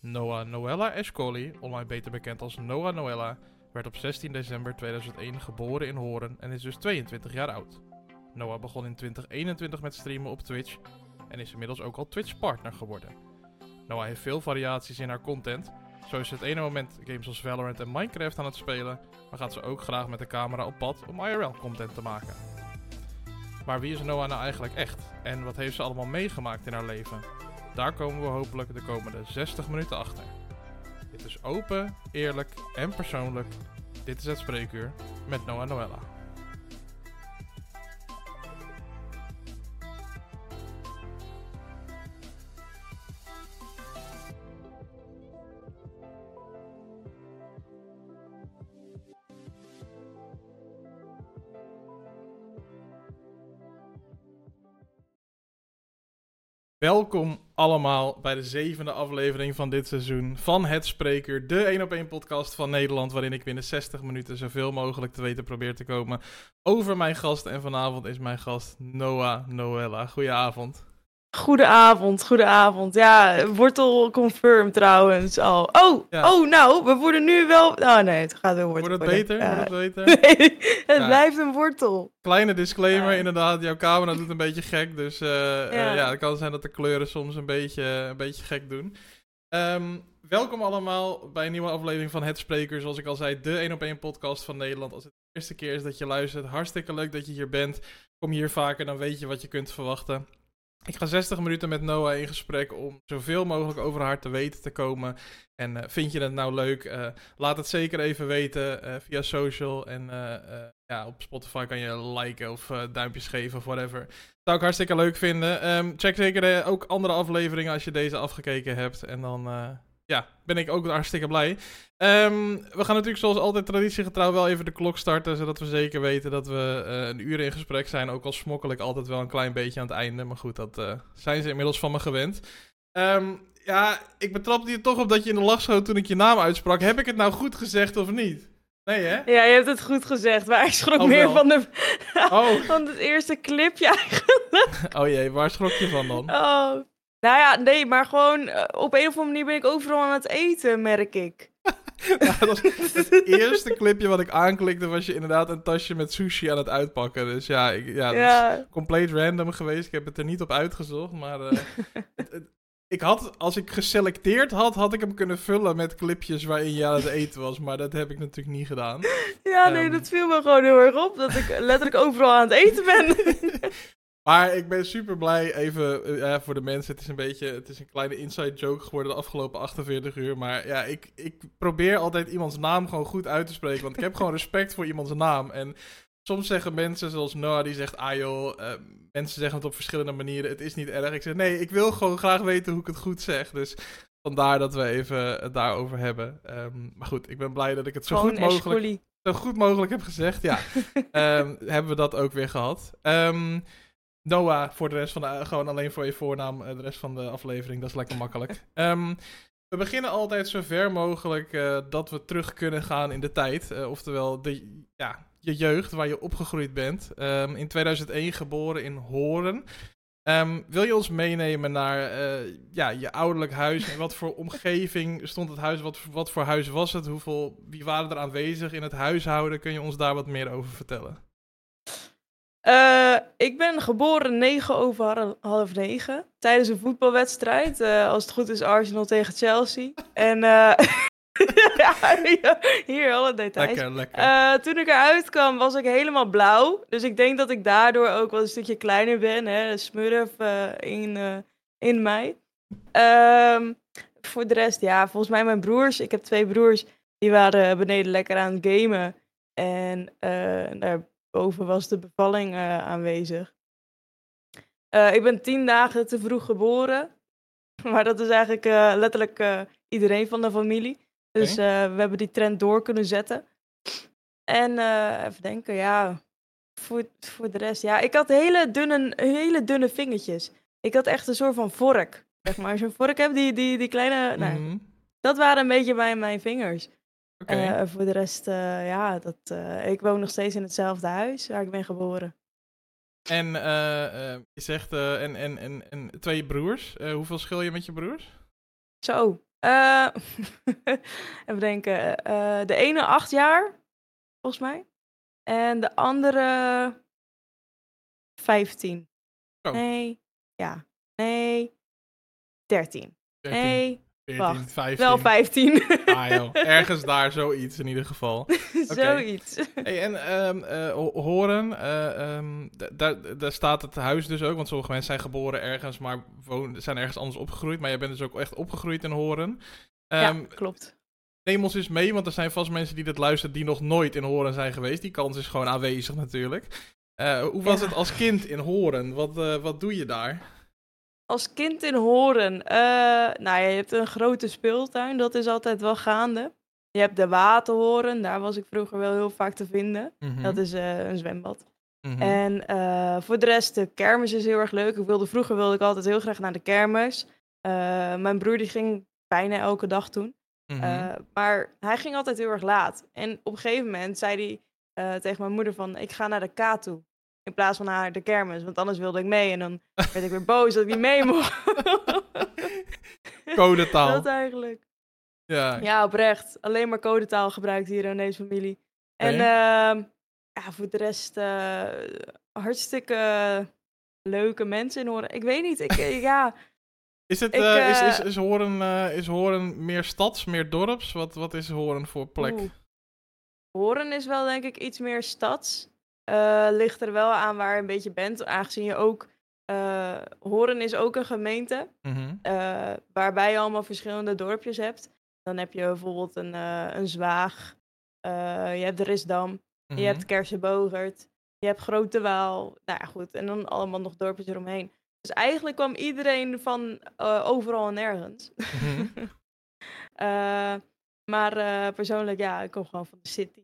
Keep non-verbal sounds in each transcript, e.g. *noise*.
Noah Noella Escoli, online beter bekend als Noah Noella, werd op 16 december 2001 geboren in Horen en is dus 22 jaar oud. Noah begon in 2021 met streamen op Twitch en is inmiddels ook al Twitch-partner geworden. Noah heeft veel variaties in haar content. Zo is het ene moment games als Valorant en Minecraft aan het spelen, maar gaat ze ook graag met de camera op pad om IRL-content te maken. Maar wie is Noah nou eigenlijk echt? En wat heeft ze allemaal meegemaakt in haar leven? Daar komen we hopelijk de komende 60 minuten achter. Dit is open, eerlijk en persoonlijk. Dit is het spreekuur met Noah Noella. Welkom allemaal bij de zevende aflevering van dit seizoen van Het Spreker, de 1 op 1 podcast van Nederland, waarin ik binnen 60 minuten zoveel mogelijk te weten probeer te komen over mijn gast. En vanavond is mijn gast Noah Noella. Goedenavond. Goedenavond, goedenavond. Ja, wortel confirmed trouwens al. Oh, Ja. oh, nou, we worden nu wel... Oh nee, het gaat weer wortel Wordt het worden. beter? Ja. Wordt het beter? *laughs* Nee, het Ja. blijft een wortel. Kleine disclaimer, inderdaad. Jouw camera doet een beetje gek. Dus eh, ja. Ja. ja, het kan zijn dat de kleuren soms een beetje, een beetje gek doen. Ehm, welkom allemaal bij een nieuwe aflevering van Het Spreker. Zoals ik al zei, de 1 op 1 podcast van Nederland. Als het de eerste keer is dat je luistert, hartstikke leuk dat je hier bent. Kom hier vaker, dan weet je wat je kunt verwachten. Ik ga 60 minuten met Noah in gesprek om zoveel mogelijk over haar te weten te komen. En eh, vind je het nou leuk? Eh, laat het zeker even weten eh, via social. En ja, op Spotify kan je liken of duimpjes geven of whatever. Zou ik hartstikke leuk vinden. Ehm, check zeker ook andere afleveringen als je deze afgekeken hebt. En dan ja, ben ik ook hartstikke blij. Ehm, we gaan natuurlijk zoals altijd traditiegetrouw wel even de klok starten. Zodat we zeker weten dat we eh, een uur in gesprek zijn. Ook al smokkel ik altijd wel een klein beetje aan het einde. Maar goed, dat eh, zijn ze inmiddels van me gewend. Ehm, ja, ik betrapte je toch op dat je in de lach schoot toen ik je naam uitsprak. Heb ik het nou goed gezegd of niet? Nee, hè? Ja, je hebt het goed gezegd, maar ik schrok Oh, meer van, de, Oh, *laughs* van het eerste clipje eigenlijk. oh jee, waar schrok je van dan? Oh. Nou ja, nee, maar gewoon eh, op een of andere manier ben ik overal aan het eten, merk ik. *laughs* Ja, dat was het eerste clipje wat ik aanklikte was je inderdaad een tasje met sushi aan het uitpakken. Dus ja, ik, ja, dat is compleet random geweest. Ik heb het er niet op uitgezocht, maar eh, *laughs* ik had, als ik geselecteerd had, had ik hem kunnen vullen met clipjes waarin je aan het eten was. Maar dat heb ik natuurlijk niet gedaan. ja nee, Ehm. dat viel me gewoon heel erg op, dat ik letterlijk overal aan het eten ben. *laughs* Maar ik ben super blij, even eh, ja, voor de mensen. Het is een beetje, het is een kleine inside joke geworden de afgelopen 48 uur. Maar ja, ik, ik probeer altijd iemands naam gewoon goed uit te spreken. Want ik heb gewoon respect voor iemands naam. En soms zeggen mensen, zoals Noah, die zegt, ah joh, eh, mensen zeggen het op verschillende manieren. Het is niet erg. Ik zeg, nee, ik wil gewoon graag weten hoe ik het goed zeg. Dus vandaar dat we even het daarover hebben. Ehm, maar goed, ik ben blij dat ik het zo Gewoon goed mogelijk zo goed mogelijk heb gezegd. Ja, *laughs* Ehm, hebben we dat ook weer gehad. Ehm, Noah, voor de rest van de, gewoon alleen voor je voornaam, eh, de rest van de aflevering, dat is lekker makkelijk. *laughs* Ehm, we beginnen altijd zo ver mogelijk eh, dat we terug kunnen gaan in de tijd. Eh, oftewel, de, ja, je jeugd, waar je opgegroeid bent. Ehm, in 2001 geboren in Horen. Ehm, wil je ons meenemen naar ja, je ouderlijk huis? In wat voor *laughs* omgeving stond het huis? Wat, wat voor huis was het? Hoeveel, wie waren er aanwezig in het huishouden? Kun je ons daar wat meer over vertellen? Eh, ik ben geboren 9 over half 9 tijdens een voetbalwedstrijd. eh, als het goed is Arsenal tegen Chelsea. En eh, *laughs* ja, hier- alle details. Lekker, lekker. Toen ik eruit kwam was ik helemaal blauw. Dus ik denk dat ik daardoor ook wel een stukje kleiner ben. Hè? Smurf in, in mij. Ehm, voor de rest, ja, volgens mij mijn broers. Ik heb twee broers. Die waren beneden lekker aan het gamen. En eh, daarboven was de bevalling eh, aanwezig. Eh, ik ben tien dagen te vroeg geboren. *laughs* Maar dat is eigenlijk eh, letterlijk iedereen van de familie. Dus we hebben die trend door kunnen zetten. En even denken, ja, voor, voor de rest. Ja, ik had hele dunne, hele dunne vingertjes. Ik had echt een soort van vork. Zeg maar, als je een vork hebt, die, die, die kleine... nou, Mhm. dat waren een beetje mijn, mijn vingers. Oké. Eh, voor de rest, eh, ja, dat, eh, ik woon nog steeds in hetzelfde huis waar ik ben geboren. En je zegt, en, en, en, en twee broers. Hoeveel schil je met je broers? Zo. *laughs* even denken. de ene acht jaar, volgens mij. En de andere 15. Zo. Nee. Ja. Nee. 13. 13, Nee. 14, wacht. 15. Wel 15. Ah, joh. Ergens daar zoiets in ieder geval. *laughs* Zoiets. Hey, en ehm, eh, ho- horen, eh, ehm, daar, daar staat het huis dus ook, want sommige mensen zijn geboren ergens, maar wonen, zijn ergens anders opgegroeid. Maar jij bent dus ook echt opgegroeid in Horen. Ehm, ja, klopt. Neem ons eens mee, want er zijn vast mensen die dit luisteren die nog nooit in Horen zijn geweest. Die kans is gewoon aanwezig natuurlijk. Eh, hoe was Ja. het als kind in Horen? Wat, wat doe je daar? Als kind in Horen, eh, nou ja, je hebt een grote speeltuin, dat is altijd wel gaande. Je hebt de Waterhoren, daar was ik vroeger wel heel vaak te vinden. Mhm, Dat is eh, een zwembad. mhm. En eh, voor de rest, de kermis is heel erg leuk. Ik wilde, vroeger wilde ik altijd heel graag naar de kermis. Mijn broer die ging bijna elke dag toen. Mhm. Maar hij ging altijd heel erg laat. En op een gegeven moment zei hij tegen mijn moeder van... ik ga naar de K toe. In plaats van naar de kermis. Want anders wilde ik mee. En dan werd ik weer boos dat ik niet mee mocht. *laughs* Codetaal. dat eigenlijk. Ja. Ja, oprecht. Alleen maar codetaal gebruikt hier in deze familie. En ehm, ja, voor de rest eh, hartstikke leuke mensen in horen. Ik weet niet, ik, eh, ja, *laughs* Is, het, Ik, eh, is, is, is, Horen, is Horen meer stads, meer dorps? Wat, wat is Horen voor plek? oeh. Horen is wel denk ik iets meer stads. Eh, ligt er wel aan waar je een beetje bent, aangezien je ook... eh Horen is ook een gemeente, Mhm. eh, waarbij je allemaal verschillende dorpjes hebt. Dan heb je bijvoorbeeld een, een Zwaag, je hebt de Risdam, Mhm. Je hebt Kersenbogert, je hebt Grote Waal. Nou ja, goed. En dan allemaal nog dorpjes eromheen. Dus eigenlijk kwam iedereen van overal en nergens. Mhm. *laughs* Maar persoonlijk, ja, ik kom gewoon van de city.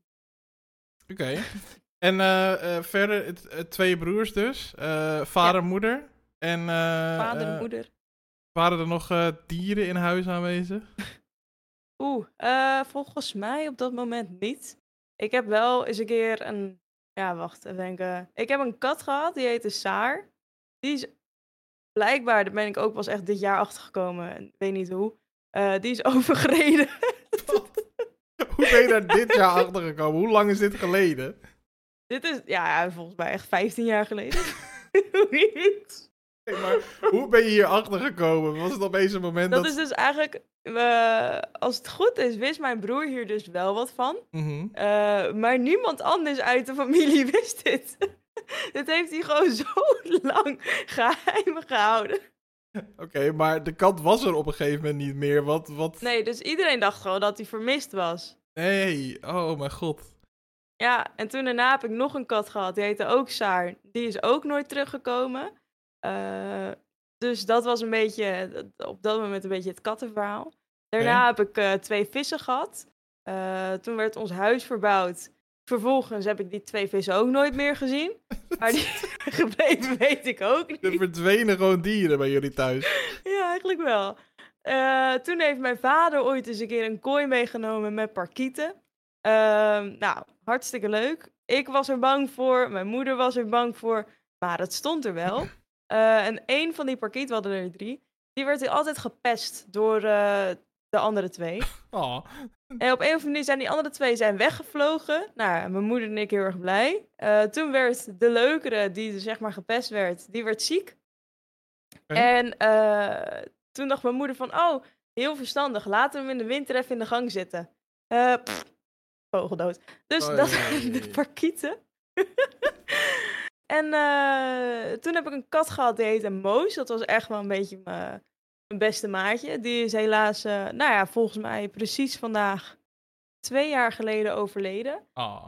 Oké. *laughs* En eh, eh, verder, twee broers dus. Eh, vader, moeder. En Vader, moeder. waren er nog dieren in huis aanwezig? *laughs* Oeh, eh, volgens mij op dat moment niet. Ik heb wel eens een keer een... Ja, wacht, even denken. Ik heb een kat gehad, die heette Saar. Die is blijkbaar, daar ben ik ook pas echt dit jaar achtergekomen. Ik weet niet hoe. die is *laughs* overgereden. Hoe ben je daar dit jaar achter gekomen? Hoe lang is dit geleden? Dit is, ja, volgens mij echt 15 jaar geleden. *laughs* Nee, maar hoe ben je hier achter gekomen? Was het opeens een moment dat... dat is dus eigenlijk, als het goed is, wist mijn broer hier dus wel wat van. Mhm. Eh, maar niemand anders uit de familie *laughs* wist dit. dit heeft hij gewoon *laughs* zo lang geheim gehouden. Oké, maar de kat was er op een gegeven moment niet meer. Wat, wat... Nee, dus iedereen dacht gewoon dat hij vermist was. Nee, oh mijn god. Ja, en toen daarna heb ik nog een kat gehad. Die heette ook Saar. Die is ook nooit teruggekomen. Eh, dus dat was een beetje, dat- op dat moment een beetje het kattenverhaal. Daarna heb ik eh, twee vissen gehad. Eh, toen werd ons huis verbouwd. Vervolgens heb ik die twee vissen ook nooit meer gezien. *laughs* Maar die *laughs* gebleven weet ik ook niet. Er verdwenen gewoon dieren bij jullie thuis. *laughs* Ja, eigenlijk wel. Eh, toen heeft mijn vader ooit eens een keer een kooi meegenomen met parkieten. Ehm, nou, hartstikke leuk. Ik was er bang voor, mijn moeder was er bang voor, maar het stond er wel. *laughs* Eh, en één van die parkieten, we hadden er drie, die werd altijd gepest door eh, de andere twee. *laughs* Oh. En op een of andere manier zijn die andere twee zijn weggevlogen. Nou, mijn moeder en ik heel erg blij. Eh, toen werd de leukere, die zeg maar gepest werd, die werd ziek. En toen dacht mijn moeder van, oh, heel verstandig. Laten we hem in de winter even in de gang zitten. Pff, vogeldood. Dus dat waren *laughs* de parkieten. en eh, toen heb ik een kat gehad, die heette Moos. Dat was echt wel een beetje mijn mijn beste maatje. Die is helaas, eh, nou ja, volgens mij precies vandaag twee jaar geleden overleden. Oh.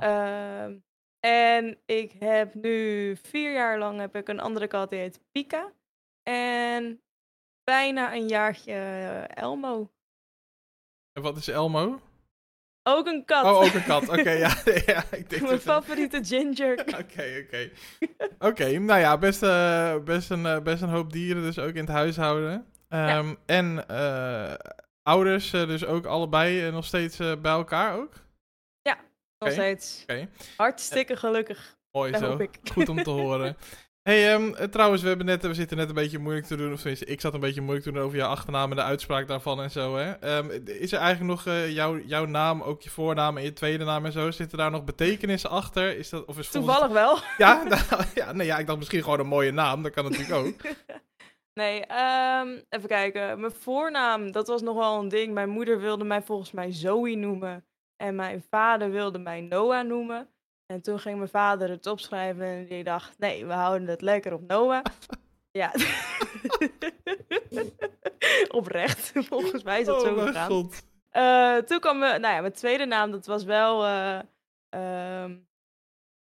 En ik heb nu vier jaar lang heb ik een andere kat, die heet Pika. En bijna een jaartje eh, Elmo. En wat is Elmo? Ook een kat. Oh, ook een kat. Oké, *laughs* ja. *laughs* ja. Ik denk Mijn favoriete ginger. *laughs* Oké, oké. Oké, nou ja, best, eh, best, een, eh, best een hoop dieren dus ook in het huishouden. Ehm En eh, ouders dus ook allebei nog steeds bij elkaar ook? Nog Oké, steeds. Oké, Hartstikke gelukkig. mooi zo. hoop ik. Goed om te horen. Hey, ehm, eh, trouwens, we, hebben net, we zitten net een beetje moeilijk te doen. Of tenminste, ik zat een beetje moeilijk te doen over jouw achternaam en de uitspraak daarvan en zo. Hè? Ehm, is er eigenlijk nog eh, jouw, jouw naam, ook je voornaam en je tweede naam en zo? Zitten daar nog betekenissen achter? Is dat, of is volgens- Toevallig wel. *laughs* Ja, nou, ja, nee, ja, ik dacht misschien gewoon een mooie naam. Dat kan natuurlijk ook. *laughs* Nee, ehm, even kijken. Mijn voornaam, dat was nog wel een ding. Mijn moeder wilde mij volgens mij Zoe noemen. En mijn vader wilde mij Noah noemen. En toen ging mijn vader het opschrijven en die dacht, nee, we houden het lekker op Noah. *laughs* ja. *laughs* Oprecht, *laughs* volgens mij is dat zo oh, gegaan. Eh, toen kwam mijn, nou ja, mijn tweede naam, dat was wel eh, ehm,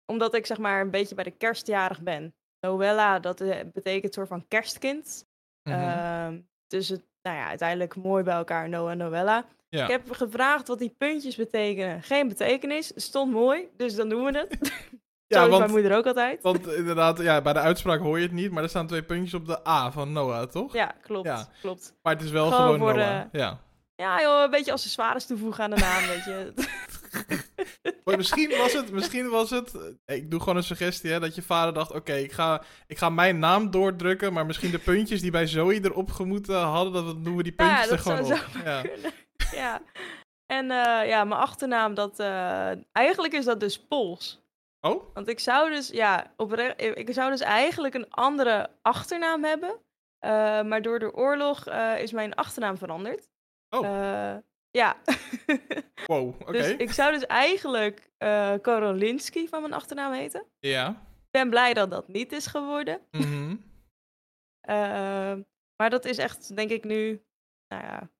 omdat ik zeg maar een beetje bij de kerstjarig ben. Noella, dat eh, betekent soort van kerstkind. Mhm. Ehm, dus het, nou ja, uiteindelijk mooi bij elkaar, Noah en Noella. Ja. Ik heb gevraagd wat die puntjes betekenen. Geen betekenis, stond mooi, dus dan doen we het. ja, *laughs* want, mijn moeder ook altijd. want inderdaad, ja, bij de uitspraak hoor je het niet, maar er staan twee puntjes op de A van Noah, toch? Ja, klopt, Ja. klopt. Maar het is wel Gewoon Noah. Ja. Ja joh, een beetje accessoires toevoegen aan de naam, weet je. *laughs* Maar misschien was het, misschien was het, ik doe gewoon een suggestie, hè, dat je vader dacht, oké, ik, ga, ik ga mijn naam doordrukken, maar misschien de puntjes die bij Zoe erop gemoeten hadden, dat we- doen we die Ja, puntjes er gewoon op. Ja. *laughs* ja. En eh, ja, mijn achternaam, dat, eh, eigenlijk is dat dus Pools. Oh? Want ik zou dus, ja, oprecht, ik zou dus eigenlijk een andere achternaam hebben. Eh, maar door de oorlog is mijn achternaam veranderd. Oh. Ja. *laughs* Wow, oké. Dus ik zou dus eigenlijk Karolinski van mijn achternaam heten. Ik Ja. ben blij dat dat niet is geworden. Mhm. *laughs* Maar dat is echt, denk ik nu, nou ja,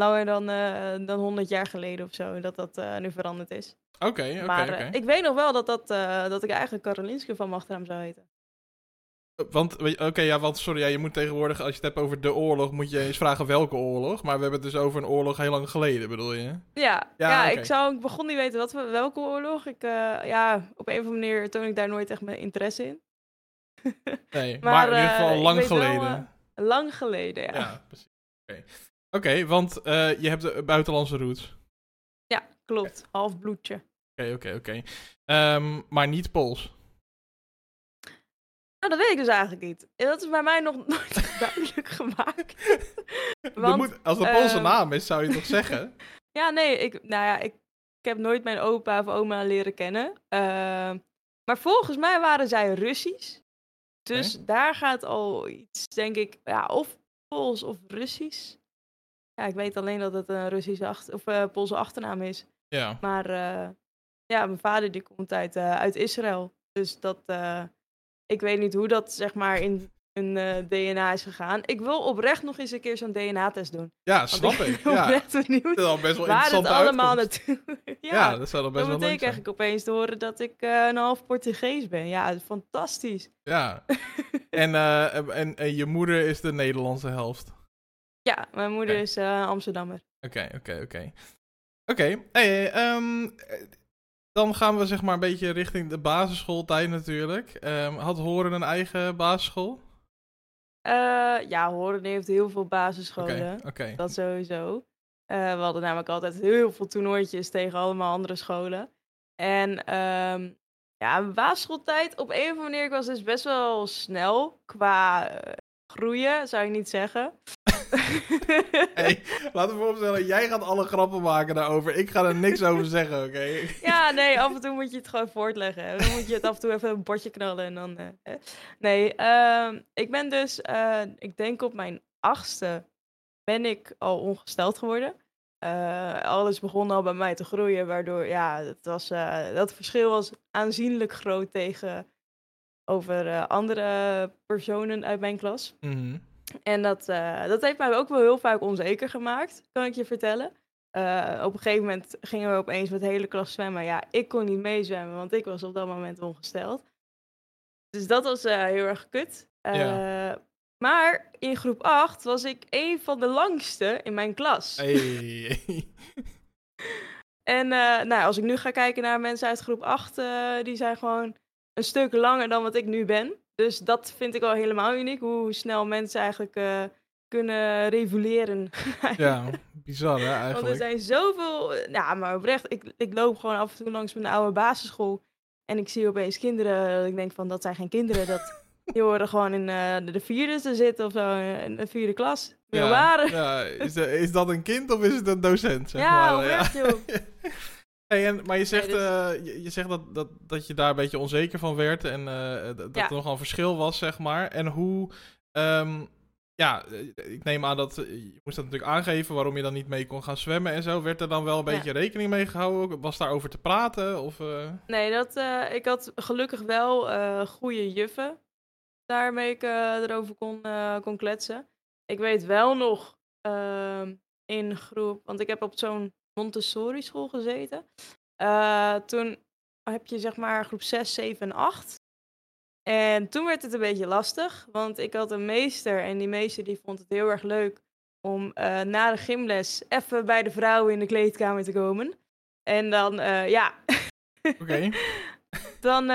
langer dan, eh, dan 100 jaar geleden of zo, dat dat eh, nu veranderd is. Oké, oké, maar eh, ik weet nog wel dat, dat, dat ik eigenlijk Karolinski van mijn achternaam zou heten. Want, weet je- oké, ja, want sorry, ja, je moet tegenwoordig, als je het hebt over de oorlog, moet je eens vragen welke oorlog. Maar we hebben het dus over een oorlog heel lang geleden, bedoel je? Ja, Ja, ja, ik, zou, ik begon niet weten wat, we- welke oorlog. Ik, ja, op een of andere manier toon ik daar nooit echt mijn interesse in. Nee, *laughs* maar, Maar, in ieder geval lang wel, geleden. Lang geleden, ja. ja. precies. Oké, Oké, want eh, je hebt de buitenlandse roots. Ja, klopt. Half bloedje. Oké, oké, oké. Ehm, maar niet Pools. Nou, dat weet ik dus eigenlijk niet. Dat is bij mij nog *laughs* nooit duidelijk gemaakt. *laughs* Want, moet, als het een Poolse ehm, naam is, zou je toch zeggen? *laughs* Ja, nee, ik, nou ja, ik, ik heb nooit mijn opa of oma leren kennen. Ehm, maar volgens mij waren zij Russisch. Dus daar gaat al iets, denk ik, ja, of Pools of Russisch. Ja, ik weet alleen dat het een Russische achter, of, eh, Poolse achternaam is. Ja. Maar eh, ja, mijn vader die komt uit, eh, uit Israël. Dus dat, eh, ik weet niet hoe dat zeg maar in hun eh, DNA is gegaan. Ik wil oprecht nog eens een keer zo'n DNA-test doen. Ja, snap ben ik. Ja. oprecht benieuwd Dat is al best wel waar het allemaal naartoe... *laughs* ja. ja, dat zou dan best dan wel leuk zijn. eigenlijk opeens te horen dat ik een half Portugees ben. Ja, fantastisch. Ja. *laughs* En, en, en je moeder is de Nederlandse helft. Ja, mijn moeder is eh, Amsterdammer. Oké, oké, oké. Oké, hey, ehm, eh, dan gaan we zeg maar een beetje richting de basisschooltijd natuurlijk. Ehm, had Horen een eigen basisschool? Eh, ja, Horen heeft heel veel basisscholen. oké. Dat sowieso. We hadden namelijk altijd heel veel toernooitjes tegen allemaal andere scholen. En ehm, ja, basisschooltijd op een of andere manier, ik was dus best wel snel qua groeien, zou ik niet zeggen. *laughs* Hey, laten we vooropstellen, jij gaat alle grappen maken daarover. Ik ga er niks over zeggen, oké? *laughs* Ja, nee, af en toe moet je het gewoon voortleggen. hè. Dan moet je het af en toe even een bordje knallen en dan... eh, hè. nee, ehm, ik ben dus, eh, ik denk op mijn achtste ben ik al ongesteld geworden. Eh, alles begon al bij mij te groeien, waardoor, ja, het was, dat verschil was aanzienlijk groot tegen over andere personen uit mijn klas. Mhm. En dat, eh, dat heeft mij ook wel heel vaak onzeker gemaakt, kan ik je vertellen. Eh, op een gegeven moment gingen we opeens met de hele klas zwemmen. Ja, ik kon niet meezwemmen, want ik was op dat moment ongesteld. Dus dat was eh, heel erg kut. Ja. Maar in groep 8 was ik een van de langste in mijn klas. Hey. *laughs* En nou, als ik nu ga kijken naar mensen uit groep 8, eh, die zijn gewoon een stuk langer dan wat ik nu ben. Dus dat vind ik wel helemaal uniek, hoe snel mensen eigenlijk eh, kunnen reguleren. Ja, *laughs* bizar hè, Want er eigenlijk. zijn zoveel, ja, maar oprecht, ik, ik loop gewoon af en toe langs mijn oude basisschool. En ik zie opeens kinderen, ik denk van, dat zijn geen kinderen, dat, *laughs* Die horen gewoon in eh, de, de vierde te zitten of zo, in de vierde klas. Ja, ja. Is, de- is dat een kind of is het een docent? Zeg Ja, maar? oprecht, joh. *laughs* Hey, en, maar je zegt, dus- eh, je, je zegt dat, dat, dat je daar een beetje onzeker van werd en eh, dat dat Ja. er nogal een verschil was, zeg maar. En hoe, ehm, ja, eh, ik neem aan dat eh, je moest dat natuurlijk aangeven waarom je dan niet mee kon gaan zwemmen en zo. Werd er dan wel een Ja. beetje rekening mee gehouden? Was daarover te praten? Of, eh, Nee, dat, eh, ik had gelukkig wel eh goede juffen waarmee ik eh, erover kon, eh, kon kletsen. Ik weet wel nog ehm, in groep, want ik heb op zo'n Montessori school gezeten. Eh, toen heb je zeg maar groep 6, 7 en 8. En toen werd het een beetje lastig, want ik had een meester en die meester die vond het heel erg leuk om eh, na de gymles even bij de vrouwen in de kleedkamer te komen. En dan, eh, ja, Oké, *laughs* dan,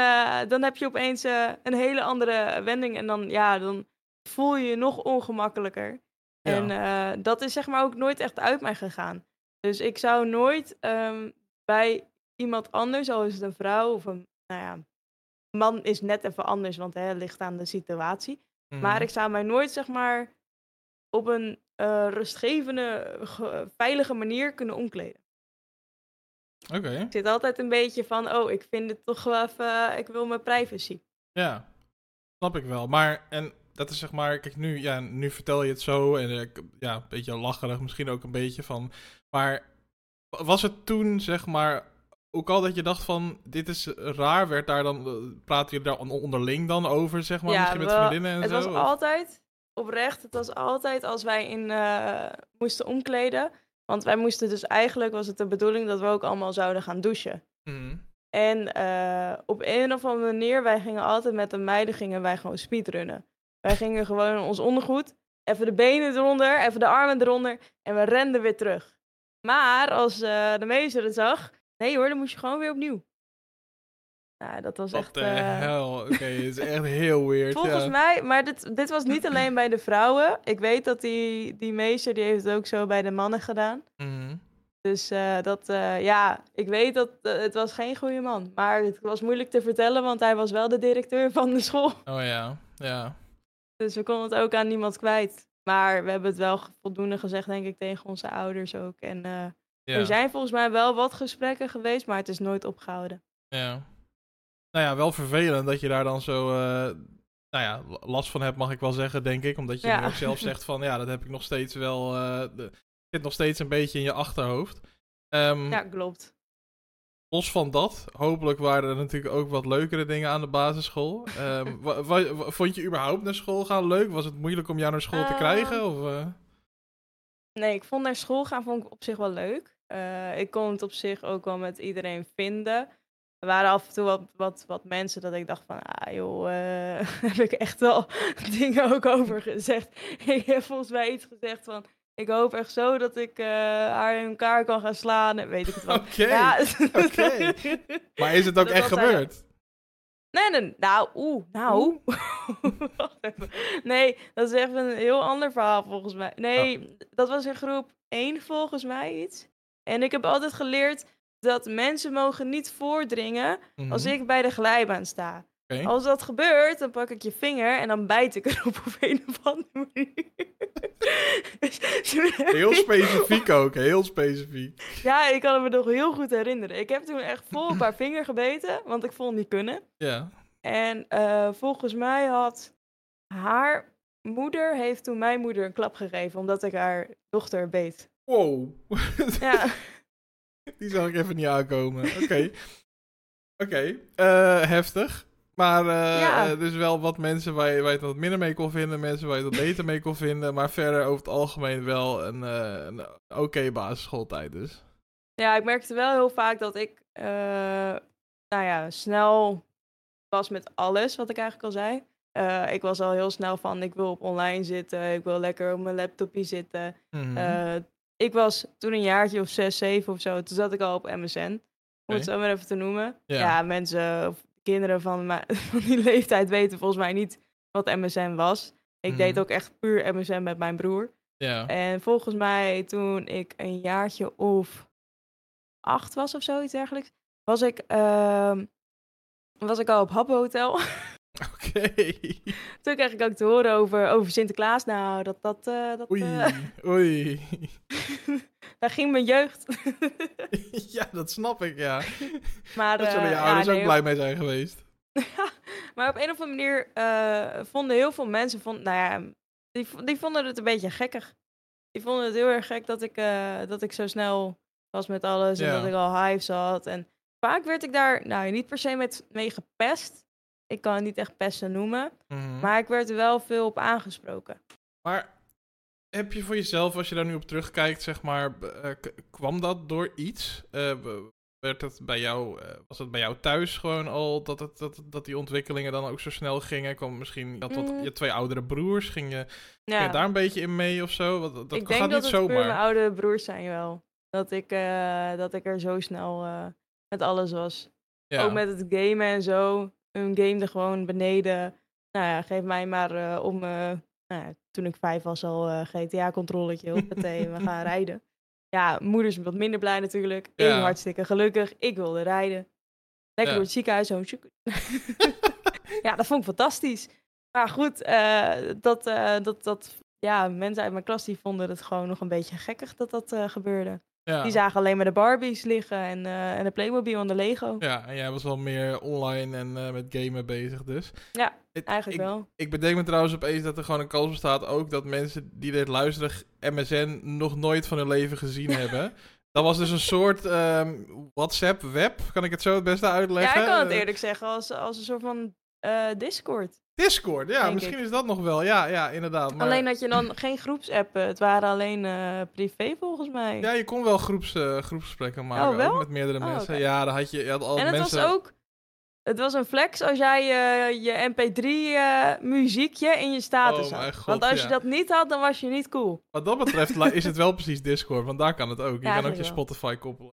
dan heb je opeens een hele andere wending. En dan, ja, dan voel je je nog ongemakkelijker. Ja. En dat is zeg maar ook nooit echt uit mij gegaan. Dus ik zou nooit ehm, bij iemand anders, al is het een vrouw of een, nou ja, man is net even anders, want het ligt aan de situatie. Mhm. Maar ik zou mij nooit, zeg maar, op een eh, rustgevende, ge- veilige manier kunnen omkleden. Oké, Ik zit altijd een beetje van, oh, ik vind het toch wel even, ik wil mijn privacy. ja, snap ik wel. Maar, en dat is zeg maar, kijk nu, ja, nu vertel je het zo en ik, ja, een beetje lacherig misschien ook een beetje van, maar was het toen zeg maar ook al dat je dacht van dit is raar, werd daar dan, eh, praten je daar on- onderling dan over zeg maar, Ja, misschien met vriendinnen en Het zo? was of- altijd, oprecht, het was altijd als wij in, eh, moesten omkleden. Want wij moesten dus eigenlijk, was het de bedoeling dat we ook allemaal zouden gaan douchen. Mhm. En eh, op een of andere manier, wij gingen altijd met de meiden gingen wij gewoon speedrunnen. Wij gingen gewoon ons ondergoed, even de benen eronder, even de armen eronder en we renden weer terug. Maar als eh, de meester het zag, nee hoor, dan moest je gewoon weer opnieuw. Nou, dat was Wat echt... de eh, hel, *laughs* oké, het is echt heel weird. Volgens ja. mij, maar dit, dit was niet alleen bij de vrouwen. Ik weet dat die, die meester, die heeft het ook zo bij de mannen gedaan. Mhm. Dus eh, dat, ja, ik weet dat het was geen goede man. Maar het was moeilijk te vertellen, want hij was wel de directeur van de school. Oh ja, ja. Dus we konden het ook aan niemand kwijt. Maar we hebben het wel voldoende gezegd, denk ik, tegen onze ouders ook. En eh, ja. er zijn volgens mij wel wat gesprekken geweest, maar het is nooit opgehouden. Ja. Nou ja, wel vervelend dat je daar dan zo, eh, nou ja, last van hebt, mag ik wel zeggen, denk ik. Omdat je Ja. ook zelf *laughs* zegt van, ja, dat heb ik nog steeds wel, de, zit nog steeds een beetje in je achterhoofd. Ehm, Ja, klopt. Los van dat, hopelijk waren er natuurlijk ook wat leukere dingen aan de basisschool. Ehm, *laughs* vond je überhaupt naar school gaan leuk? Was het moeilijk om jou naar school te Ehm, krijgen? Of, eh? Nee, ik vond naar school gaan vond ik op zich wel leuk. Eh, ik kon het op zich ook wel met iedereen vinden. Er waren af en toe wat, wat, wat mensen dat ik dacht van, ah joh, eh, *laughs* heb ik echt wel *laughs* dingen ook over gezegd. ik heb volgens mij iets gezegd van, ik hoop echt zo dat ik eh, haar in elkaar kan gaan slaan. en Weet ik het wel. Oké, Ja. *laughs* Maar is het ook Dat echt hij- gebeurd? Nee, nee, nou, oeh, nou. *laughs* Nee, dat is even een heel ander verhaal volgens mij. Nee, dat was in groep 1 volgens mij iets. En ik heb altijd geleerd dat mensen mogen niet voordringen als Mhm. ik bij de glijbaan sta. Als dat gebeurt, dan pak ik je vinger en dan bijt ik erop *laughs* op een of andere manier. Heel *laughs* specifiek ook, heel specifiek. Ja, ik kan het me nog heel goed herinneren. Ik heb toen echt vol op haar *laughs* vinger gebeten, want ik vond het niet kunnen. Ja. En eh, volgens mij had haar moeder heeft toen mijn moeder een klap gegeven omdat ik haar dochter beet. Wow. Ja, Die zag ik even niet aankomen. Oké. Oké, eh, heftig. Maar Ja. eh, dus wel wat mensen waar je, waar je het wat minder mee kon vinden, mensen waar je het wat beter mee kon vinden. Maar verder over het algemeen wel een, eh, een oké basisschooltijd dus. ja, ik merkte wel heel vaak dat ik nou ja, snel was met alles wat ik eigenlijk al zei. Ik was al heel snel van ik wil op online zitten, ik wil lekker op mijn laptopje zitten. Mhm. Ik was toen een jaartje of zes, zeven of zo, toen zat ik al op MSN. Om het zo maar even te noemen. Ja. Ja, mensen of kinderen van, mijn- *laughs* van die leeftijd weten volgens mij niet wat MSN was. Ik Mhm. deed ook echt puur MSN met mijn broer. ja. En volgens mij toen ik een jaartje of acht was of zoiets dergelijks, was ik, ehm, was ik al op Habbo Hotel. *laughs* *laughs* Oké. Toen kreeg ik ook te horen over, over Sinterklaas. Nou, dat, dat, eh, dat, Oei, eh, *laughs* oei. daar ging mijn jeugd. *laughs* ja, dat snap ik, ja. maar, Daar zullen eh, je ja, ouders nee, ook blij mee zijn geweest. maar op een of andere manier eh, vonden heel veel mensen, vond, nou ja, die, die vonden het een beetje gekkig. Die vonden het heel erg gek dat ik, eh, dat ik zo snel was met alles en Ja. dat ik al hives had. En vaak werd ik daar, nou niet per se met, mee gepest. Ik kan het niet echt pesten noemen. Mhm. Maar ik werd er wel veel op aangesproken. Maar heb je voor jezelf, als je daar nu op terugkijkt, zeg maar, eh, kwam dat door iets? Eh, werd het bij jou, eh, was het bij jou thuis gewoon al dat, het, dat, dat die ontwikkelingen dan ook zo snel gingen? Kwam misschien, had wat, Mm. je twee oudere broers, ging je, ging Ja. je daar een beetje in mee of zo? Want dat dat ik gaat denk niet dat het puur mijn zomaar. oude broers zijn wel. Dat ik, dat ik er zo snel met alles was. Ja. Ook met het gamen en zo. Hun gamede gewoon beneden. Nou ja, geef mij maar eh, om... eh, nou ja, toen ik vijf was al eh, GTA-controletje. Hoppatee, we gaan *laughs* rijden. Ja, moeder is wat minder blij natuurlijk. Ik Ja. hartstikke gelukkig. Ik wilde rijden. Lekker Ja. door het ziekenhuis. Zo. *laughs* ja, dat vond ik fantastisch. Maar goed, dat, dat, dat, ja, mensen uit mijn klas die vonden het gewoon nog een beetje gekkig dat dat gebeurde. Ja. Die zagen alleen maar de Barbies liggen en, eh, en de Playmobil en de Lego. Ja, en jij was wel meer online en eh, met gamen bezig dus. Ja, Het- Eigenlijk ik, wel. Ik bedenk me trouwens opeens dat er gewoon een kans bestaat ook dat mensen die dit luisteren MSN nog nooit van hun leven gezien *laughs* hebben. Dat was dus een soort ehm, WhatsApp-web, kan ik het zo het beste Ja, uitleggen? ik kan het eerlijk zeggen als, als een soort van eh, Discord. Discord, ja, misschien ik. is dat nog wel. Ja, ja inderdaad. Maar, Alleen had je dan *laughs* geen groepsappen. Het waren alleen eh, privé volgens mij. Ja, je kon wel groeps, eh, groepsgesprekken maken Oh, ook met meerdere Oh, mensen. Ja, dan had je, je had al en het mensen... was ook... Het was een flex als jij eh, je mp3 eh, muziekje in je status Oh, had. god, Want als ja. je dat niet had, dan was je niet cool. Wat dat betreft is het wel precies Discord, want daar kan het ook. Je kan ook je. Spotify koppelen.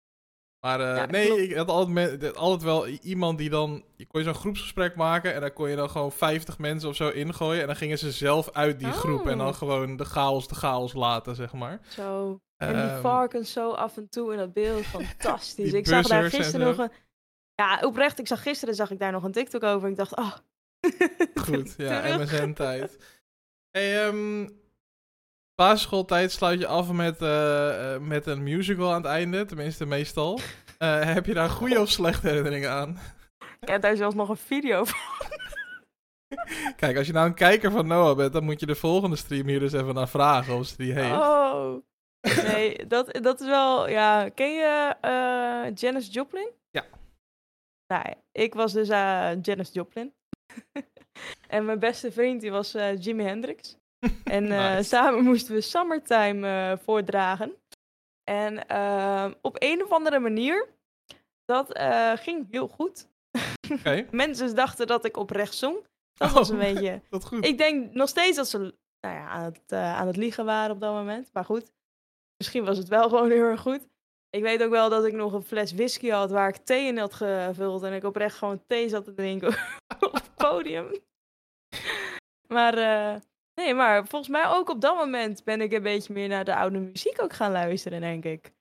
Maar eh, Ja, nee, ik had altijd, altijd wel iemand die dan... Je kon je zo'n groepsgesprek maken en dan kon je dan gewoon 50 mensen of zo ingooien. En dan gingen ze zelf uit die groep en dan Oh. gewoon de chaos de chaos laten, zeg maar. Zo. En die Ehm, varkens zo af en toe in dat beeld. Fantastisch. Ik zag daar gisteren nog een... Ja, oprecht. Ik zag gisteren zag ik daar nog een TikTok over. Ik dacht, oh. *laughs* Goed, ja. MSN-tijd. Hey, ehm, basisschooltijd sluit je af met, eh, eh, met een musical aan het einde, tenminste meestal. *laughs* Eh, heb je daar goede of slechte herinneringen aan? Ik heb daar zelfs nog een video van. Kijk, als je nou een kijker van Noah bent, dan moet je de volgende stream hier dus even naar vragen of ze die heeft. Oh. Nee, dat, dat is wel... Ja, ken je eh Janis Joplin? Ja. Nou, ja, ik was dus Janis Joplin. *laughs* en mijn beste vriend, die was Jimi Hendrix. *laughs* En eh, Nice. samen moesten we Summertime eh, voordragen. En eh, op een of andere manier, dat ging heel goed. Oké, *laughs* Mensen dachten dat ik oprecht zong. Dat Oh. was een *laughs* beetje... dat goed. Ik denk nog steeds dat ze nou ja, aan, het, aan het liegen waren op dat moment. Maar goed, misschien was het wel gewoon heel erg goed. Ik weet ook wel dat ik nog een fles whisky had waar ik thee in had gevuld. En ik oprecht gewoon thee zat te drinken op het podium. Maar nee, maar volgens mij ook op dat moment ben ik een beetje meer naar de oude muziek ook gaan luisteren, denk ik.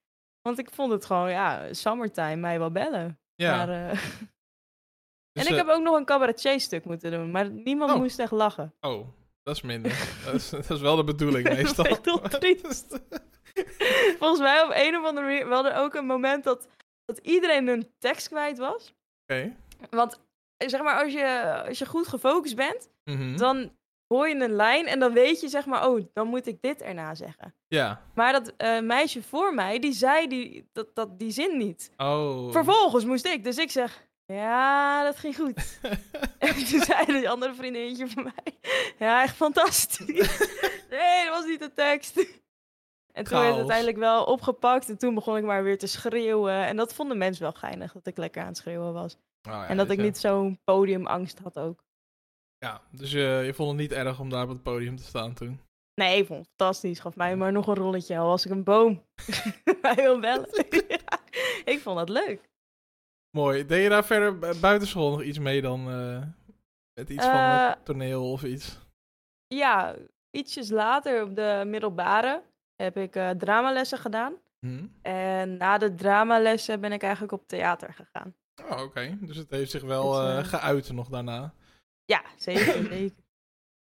Want ik vond het gewoon, ja, summertime, mij wel bellen. ja, Maar, eh, *laughs* dus, en ik eh, heb ook nog een cabaretier stuk moeten doen, maar niemand Oh. moest echt lachen. Oh, dat is minder. *laughs* dat, is, dat is wel de bedoeling meestal. heel triest. *laughs* Volgens mij op een of andere manier wel er ook een moment dat, dat iedereen hun tekst kwijt was. Oké. Want zeg maar, als je, als je goed gefocust bent, Mhm. dan hoor je een lijn en dan weet je zeg maar, oh, dan moet ik dit erna zeggen. Ja. Maar dat eh, meisje voor mij, die zei die, dat, dat, die zin niet. Oh. Vervolgens moest ik, dus ik zeg, ja, dat ging goed. *laughs* En toen zei die andere vriendinnetje van mij, ja, echt fantastisch. *laughs* nee, dat was niet de tekst. En toen werd het uiteindelijk wel opgepakt en toen begon ik maar weer te schreeuwen. En dat vonden mensen wel geinig, dat ik lekker aan het schreeuwen was. Oh, ja, en dat dus ik ja. niet zo'n podiumangst had ook. Ja, dus eh, je vond het niet erg om daar op het podium te staan toen. Nee, ik vond het fantastisch. Gaf mij maar nog een rolletje, al was ik een boom. *laughs* Bellen. *laughs* Ja, ik vond dat leuk. Mooi. Deed je daar verder bu- buitenschool nog iets mee dan eh, met iets van Eh, het toneel of iets? Ja, ietsjes later op de middelbare heb ik eh, dramalessen gedaan. Hm? En na de dramalessen ben ik eigenlijk op theater gegaan. Oh, oké. Dus het heeft zich wel eh, eh, geuit nog daarna. Ja, zeker, *laughs* zeker.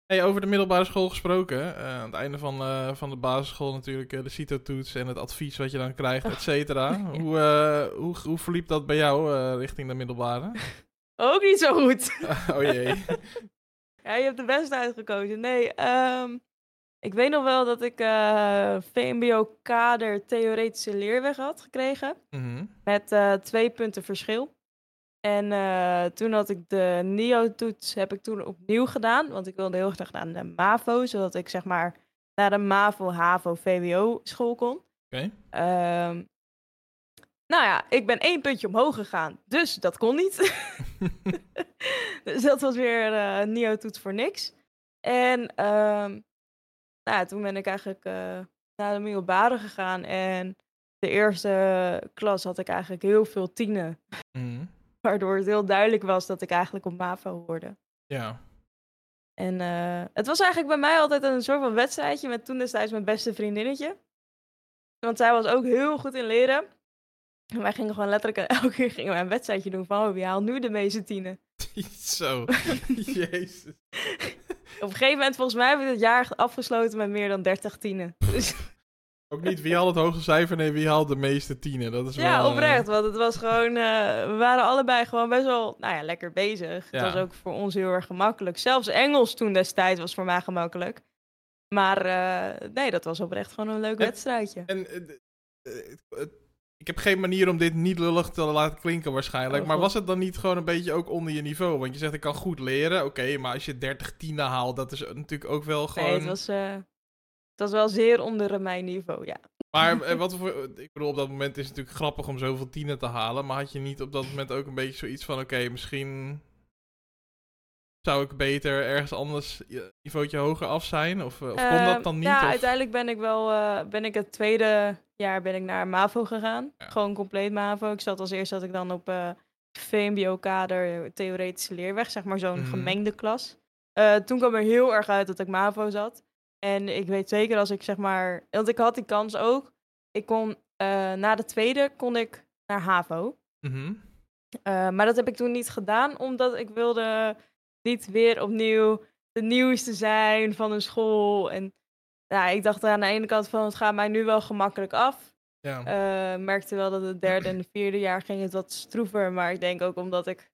Hey, over de middelbare school gesproken. eh, aan het einde van, eh, van de basisschool natuurlijk eh, de CITO-toets en het advies wat je dan krijgt, et cetera. *laughs* Ja. hoe, eh, hoe, hoe verliep dat bij jou eh, richting de middelbare? *laughs* Ook niet zo goed. oh jee. Ja, je hebt de beste uitgekozen. Nee, ehm, ik weet nog wel dat ik eh, VMBO-kader theoretische leerweg had gekregen. Mhm. Met eh, twee punten verschil. En eh, toen had ik de NIO-toets heb ik toen opnieuw gedaan. Want ik wilde heel graag naar de MAVO. Zodat ik zeg maar naar de MAVO, HAVO, VWO school kon. Oké. Ehm, nou ja, ik ben één puntje omhoog gegaan. Dus dat kon niet. *laughs* *laughs* dus dat was weer een NIO-toets voor niks. En ehm, nou ja, toen ben ik eigenlijk eh, naar de middelbare gegaan. En de eerste klas had ik eigenlijk heel veel tienen. Mhm. Waardoor het heel duidelijk was dat ik eigenlijk op MAVO hoorde. Ja. En eh, het was eigenlijk bij mij altijd een soort van wedstrijdje met toen destijds mijn beste vriendinnetje. Want zij was ook heel goed in leren. En wij gingen gewoon letterlijk *laughs* elke keer gingen wij een wedstrijdje doen van oh, wie haalt nu de meeste tienen. *laughs* Zo. *laughs* Jezus. Op een gegeven moment, volgens mij, heb ik het jaar afgesloten met meer dan 30 tienen. Dus Ook niet wie haalt het hoogste cijfer, nee, wie haalt de meeste tienen. Dat is ja, wel, eh, oprecht. Want het was gewoon, eh, we waren allebei gewoon best wel, nou ja, lekker bezig. Ja. Het was ook voor ons heel erg gemakkelijk. Zelfs Engels toen destijds was voor mij gemakkelijk. Maar eh, nee, dat was oprecht gewoon een leuk En- wedstrijdje. En ik heb geen manier om dit niet lullig te laten klinken waarschijnlijk. Oh, maar was het dan niet gewoon een beetje ook onder je niveau? Want je zegt ik kan goed leren, oké, maar als je 30 tienen haalt, dat is natuurlijk ook wel gewoon... Nee, het was, eh, het was wel zeer onder mijn niveau, ja. Maar *laughs* eh, wat voor... Ik bedoel, op dat moment is het natuurlijk grappig om zoveel tienen te halen. Maar had je niet op dat moment ook een beetje zoiets van... Oké, misschien zou ik beter ergens anders een niveautje hoger af zijn? Of, eh, of kon Eh, dat dan niet? Ja, of- uiteindelijk ben ik wel, eh, ben ik het tweede jaar ben ik naar MAVO gegaan. Ja. Gewoon compleet MAVO. Ik zat als eerst zat ik dan op eh, VMBO-kader, theoretische leerweg, zeg maar zo'n Mhm. gemengde klas. Eh, toen kwam er heel erg uit dat ik MAVO zat. En ik weet zeker als ik zeg maar, want ik had die kans ook. Ik kon, eh, na de tweede kon ik naar HAVO. Mhm. Eh, maar dat heb ik toen niet gedaan, omdat ik wilde niet weer opnieuw de nieuwste zijn van een school. En ja, ik dacht aan de ene kant van, het gaat mij nu wel gemakkelijk af. Ja. Eh, merkte wel dat het derde en de vierde jaar ging het wat stroever. Maar ik denk ook omdat ik,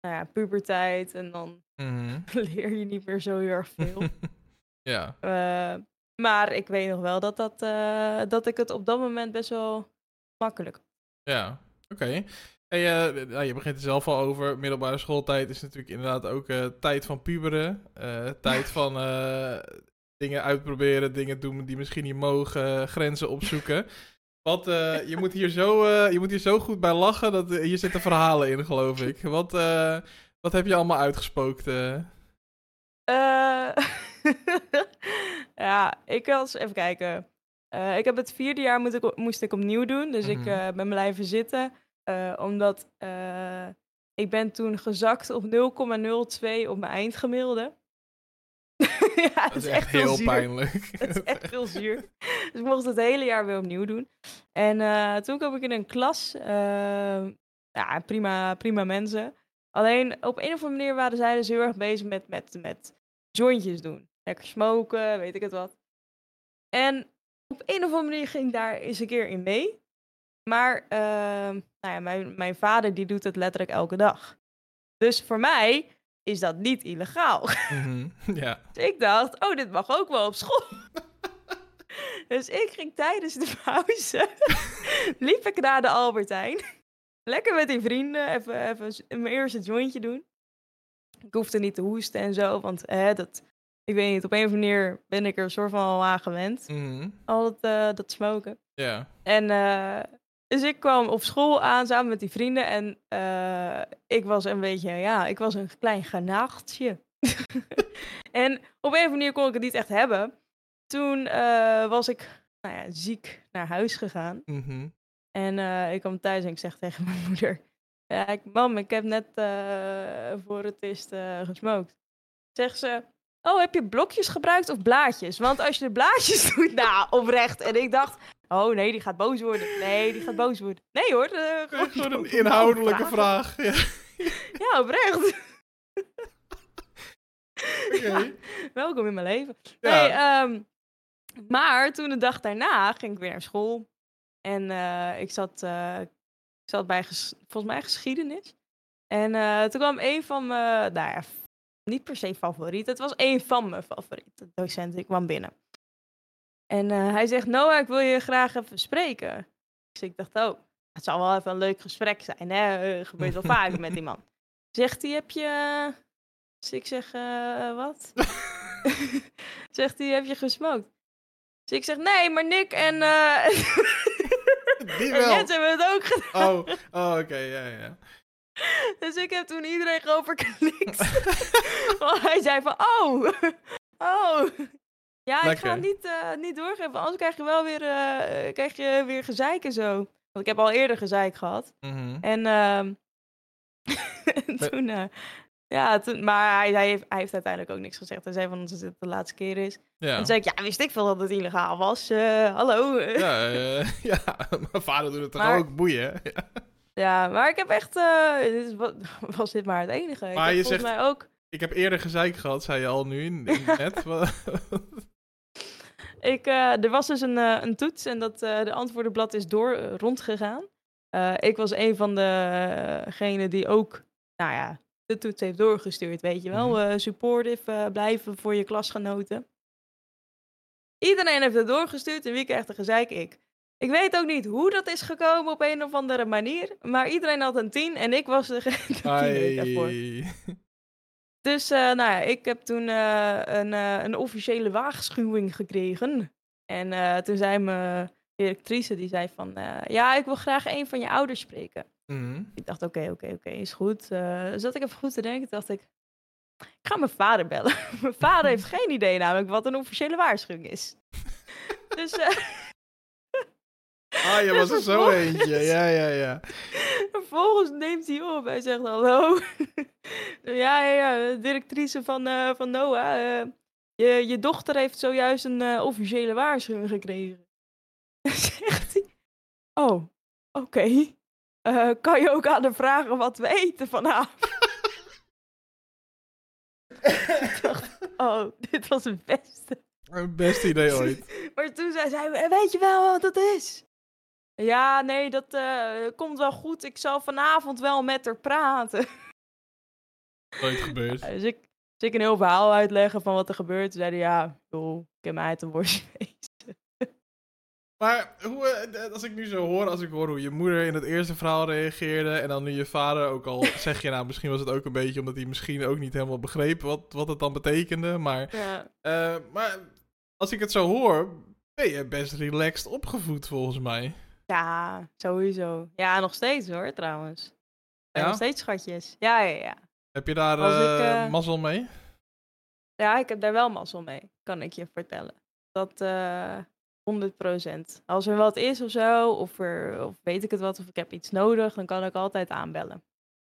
nou ja, puberteit en dan Mhm. *laughs* leer je niet meer zo heel erg veel. *laughs* ja. Eh, maar ik weet nog wel dat, dat, eh, dat ik het op dat moment best wel makkelijk Ja, oké. Eh, nou, je begint er zelf al over. Middelbare schooltijd is natuurlijk inderdaad ook tijd van puberen. *laughs* tijd van dingen uitproberen, dingen doen die misschien niet mogen, grenzen opzoeken. Wat, je, moet hier zo, je moet hier zo goed bij lachen, dat, hier zitten verhalen in, geloof ik. Wat, wat heb je allemaal uitgespookt? *laughs* *laughs* ja, ik was, even kijken. Eh, ik heb het vierde jaar moet ik, moest ik opnieuw doen. Dus ik eh, ben blijven zitten. eh, omdat ik ben toen gezakt op 0,02 op mijn eindgemiddelde. *laughs* ja, Dat *laughs* is echt heel pijnlijk. Het is echt veel zuur. Dus ik mocht het hele jaar weer opnieuw doen. En toen kwam ik in een klas. eh, ja, prima, prima mensen. Alleen op een of andere manier waren zij dus heel erg bezig met, met, met jointjes doen. Lekker smoken, weet ik het wat. En op een of andere manier ging ik daar eens een keer in mee. Maar eh, nou ja, mijn, mijn vader die doet het letterlijk elke dag. Dus voor mij is dat niet illegaal. Mhm, *laughs* ja. Dus ik dacht, oh, dit mag ook wel op school. *laughs* dus ik ging tijdens de pauze, *laughs* liep ik naar de Albertijn. Lekker met die vrienden, even, even mijn eerste jointje doen. Ik hoefde niet te hoesten en zo, want hè, dat, ik weet niet, op een of andere manier ben ik er een soort van al aan gewend. Mhm, Al dat, eh, dat smoken. ja. En eh, dus ik kwam op school aan samen met die vrienden. En eh, ik was een beetje, ja, ik was een klein genaagdje. *laughs* en op een of andere manier kon ik het niet echt hebben. Toen was ik nou ja, ziek naar huis gegaan. Mhm. En ik kwam thuis en ik zeg tegen mijn *laughs* moeder... Ja, ik, mam, ik heb net voor het eerst eh gesmokt. Zegt ze... Oh, heb je blokjes gebruikt of blaadjes? Want als je de blaadjes *laughs* doet, nou, oprecht. En ik dacht, oh nee, die gaat boos worden. Nee, die gaat boos worden. Nee hoor. eh, gewoon, Gewoon een inhoudelijke vraag. Ja. Ja, oprecht. *laughs* Oké. Welkom in mijn leven. Ja. Nee, ehm, maar toen de dag daarna ging ik weer naar school. En eh, ik, zat, eh, ik zat bij, volgens mij, geschiedenis. En eh, toen kwam een van mijn, nou ja, niet per se favoriet. Het was een van mijn favoriete docenten. Ik kwam binnen. En eh, hij zegt, Noah, ik wil je graag even spreken. Dus ik dacht, oh, het zal wel even een leuk gesprek zijn. Hè? Eh, gebeurt wel vaak *laughs* met die man. Zegt hij, heb je... Dus ik zeg, eh, wat? *laughs* Zegt hij, heb je gesmokt? Dus ik zeg, nee, maar Nick en, eh *laughs* Die en wel. Hebben het ook gedaan. Oh, oh oké, ja, ja. *laughs* Dus ik heb toen iedereen overknikt. *laughs* Want hij zei van, oh, *laughs* oh. Ja, ik ga het niet, eh, niet doorgeven, anders krijg je wel weer, eh, krijg je weer gezeik en zo. Want ik heb al eerder gezeik gehad. Mhm. En ehm, en toen, ja, toen, maar hij, hij, heeft, hij heeft uiteindelijk ook niks gezegd. Hij zei van, dat het de laatste keer is. Ja. Toen zei ik, ja, wist ik veel dat het illegaal was. Hallo. Ja, ja, mijn vader doet het toch Maar- ook boeien? Ja. Maar ik heb echt, eh, dit is, *laughs* was dit maar het enige. Ik Maar heb je volgens zegt- mij ook, Ik heb eerder gezeik gehad, zei je al nu, in- in net. *laughs* Ik, eh, er was dus een, eh, een toets en dat de antwoordenblad is door rondgegaan. Ik was een van degenen die ook, nou ja, de toets heeft doorgestuurd, weet je wel. Eh, supportive blijven voor je klasgenoten. Iedereen heeft het doorgestuurd en wie krijgt er gezeik? Ik. Ik weet ook niet hoe dat is gekomen op een of andere manier, maar iedereen had een 10 en ik was degene daarvoor. Dus eh, nou ja, ik heb toen eh, een, eh, een officiële waarschuwing gekregen. En toen zei mijn directrice, die zei van... ja, ik wil graag een van je ouders spreken. Mhm. Ik dacht, oké, oké, oké, is goed. Zat ik even goed te denken, dacht ik... Ik ga mijn vader bellen. *laughs* mijn vader heeft geen idee namelijk wat een officiële waarschuwing is. *laughs* dus Ah, je *laughs* was er zo eentje. Ja, ja, ja. Vervolgens neemt hij op. Hij zegt hallo. *laughs* ja, ja, ja, directrice van, eh, van Noah. eh, je, je dochter heeft zojuist een eh, officiële waarschuwing gekregen. *laughs* zegt hij. Oh, oké. Kan je ook aan de vragen wat we eten vanavond? ik dacht, oh, dit was het beste. Het beste idee ooit. Maar toen zei zij, "Eh, weet je wel wat dat is? Ja, nee, dat eh, komt wel goed. Ik zal vanavond wel met haar praten. *laughs* Nooit gebeurd. Dus ik, dus ik een heel verhaal uitleggen van wat er gebeurt. Toen zei hij, ja, joh, ik heb mij uit een worstje. *laughs* Maar hoe, eh, als ik nu zo hoor, als ik hoor hoe je moeder in het eerste verhaal reageerde en dan nu je vader, ook al *laughs* zeg je nou, misschien was het ook een beetje omdat hij misschien ook niet helemaal begreep wat, wat het dan betekende, maar, Ja. eh, maar als ik het zo hoor, ben je best relaxed opgevoed volgens mij. Ja, sowieso. Ja, nog steeds hoor, trouwens. Ja? Nog steeds schatjes. Ja, ja, ja. Heb je daar ik, eh, eh, mazzel mee? Ja, ik heb daar wel mazzel mee, kan ik je vertellen. Dat eh 100%. Als er wat is of zo, of, er, of weet ik het wat, of ik heb iets nodig, dan kan ik altijd aanbellen.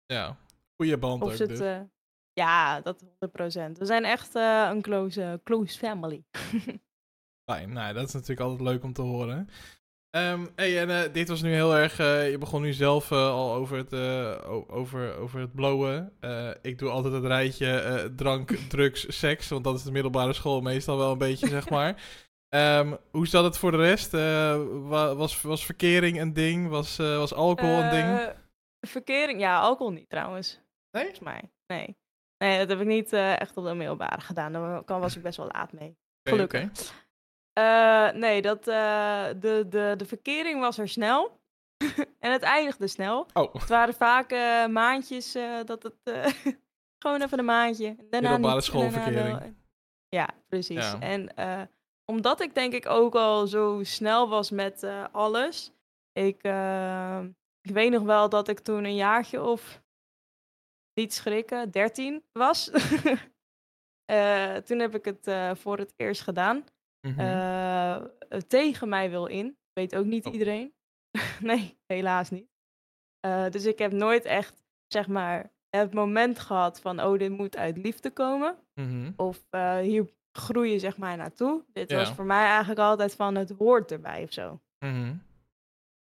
Ja, goede band Of ook het, dus. eh, ja, dat 100%. We zijn echt eh, een close, eh, close family. *laughs* Fijn, nou, dat is natuurlijk altijd leuk om te horen. Ehm hey, en eh, dit was nu heel erg. eh, je begon nu zelf eh, al over het, eh, over, over het blowen. Eh, ik doe altijd het rijtje drank, *laughs* drugs, seks. Want dat is de middelbare school meestal wel een beetje, zeg maar. *laughs* Ehm, hoe zat het voor de rest? Wa- was, was verkering een ding? Was, was alcohol een ding? Verkering, ja, alcohol niet trouwens. Nee? Volgens mij, nee. Nee, dat heb ik niet echt op de middelbare gedaan. Daar kan- was ik best wel laat mee. Gelukkig. Eh, nee, dat, eh, de, de, de verkering was er snel. *laughs* en het eindigde snel. Oh, Het waren vaak eh, maandjes eh, dat het... eh, *laughs* gewoon even een maandje. en Daarna Middelbare niet, en daarna schoolverkering. wel. Ja, precies. Ja. En eh, omdat ik denk ik ook al zo snel was met eh, alles. Ik, eh, ik weet nog wel dat ik toen een jaartje of... Niet schrikken, 13 was. *laughs* Eh, toen heb ik het eh, voor het eerst gedaan. Mhm. Eh, tegen mij wil in. Weet ook niet Oh. iedereen. *laughs* nee, helaas niet. Eh, dus ik heb nooit echt, zeg maar, het moment gehad van, oh, dit moet uit liefde komen. Mhm. Of eh, hier groeien, zeg maar, naartoe. Dit was voor mij eigenlijk altijd van, het hoort erbij of zo. Mhm.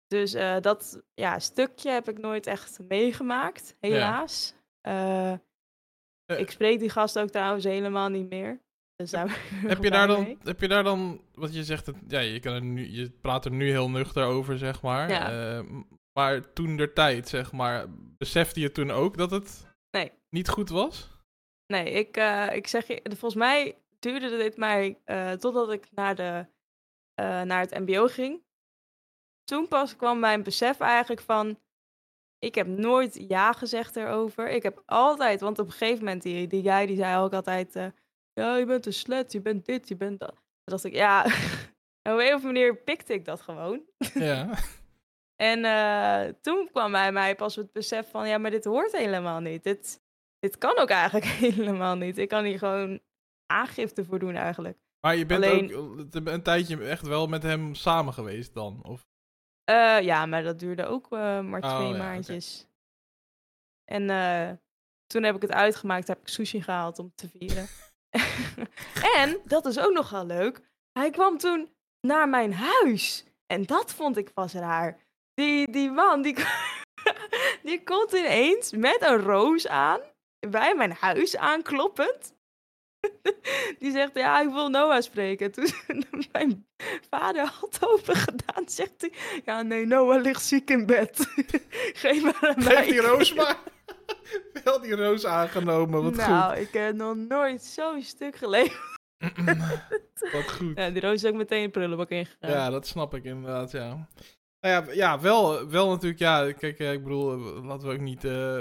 Dus eh, dat ja, stukje heb ik nooit echt meegemaakt, helaas. Eh, Eh. Ik spreek die gast ook trouwens helemaal niet meer. Dus daar Heb je, daar dan, mee. heb je daar dan, wat je zegt, ja, je, kan er nu, je praat er nu heel nuchter over, zeg maar. Ja. Eh, maar toen der tijd, zeg maar, besefte je toen ook dat het Nee. niet goed was? Nee, ik, eh, ik zeg je, volgens mij duurde dit mij eh, totdat ik naar, de, naar het MBO ging. Toen pas kwam mijn besef eigenlijk van. Ik heb nooit ja gezegd erover. Ik heb altijd, want op een gegeven moment, die, die guy die zei ook altijd: Ja, je bent een slet, je bent dit, je bent dat. Toen dacht ik, ja, *laughs* op een of andere manier pikte ik dat gewoon. Ja. *laughs* En eh, toen kwam bij mij pas het besef van, ja, maar dit hoort helemaal niet. Dit, dit kan ook eigenlijk *laughs* helemaal niet. Ik kan hier gewoon aangifte voor doen eigenlijk. Maar je bent Alleen- ook eh, een tijdje echt wel met hem samen geweest dan? Of? Eh, ja, maar dat duurde ook maar Oh, twee ja, maandjes. En toen heb ik het uitgemaakt, heb ik sushi gehaald om te vieren. *laughs* en, dat is ook nogal leuk, hij kwam toen naar mijn huis. En dat vond ik pas raar. Die, die man, die, *laughs* die komt ineens met een roos aan, bij mijn huis aankloppend. *laughs* Die zegt, ja, ik wil Noah spreken. Toen mijn vader had open gedaan, zegt hij... Ja, nee, Noah ligt ziek in bed. Geef maar aan mij. Geef die roos maar. *laughs* Wel die roos aangenomen, wat nou, ik heb nog nooit zo'n stuk gelegen. goed. *clears throat* wat goed. Ja, die roos is ook meteen in prullenbak ingegaan. Ja, dat snap ik inderdaad, ja. Nou ja, ja wel, wel natuurlijk, ja, kijk, eh, ik bedoel, eh, laten we ook niet, eh,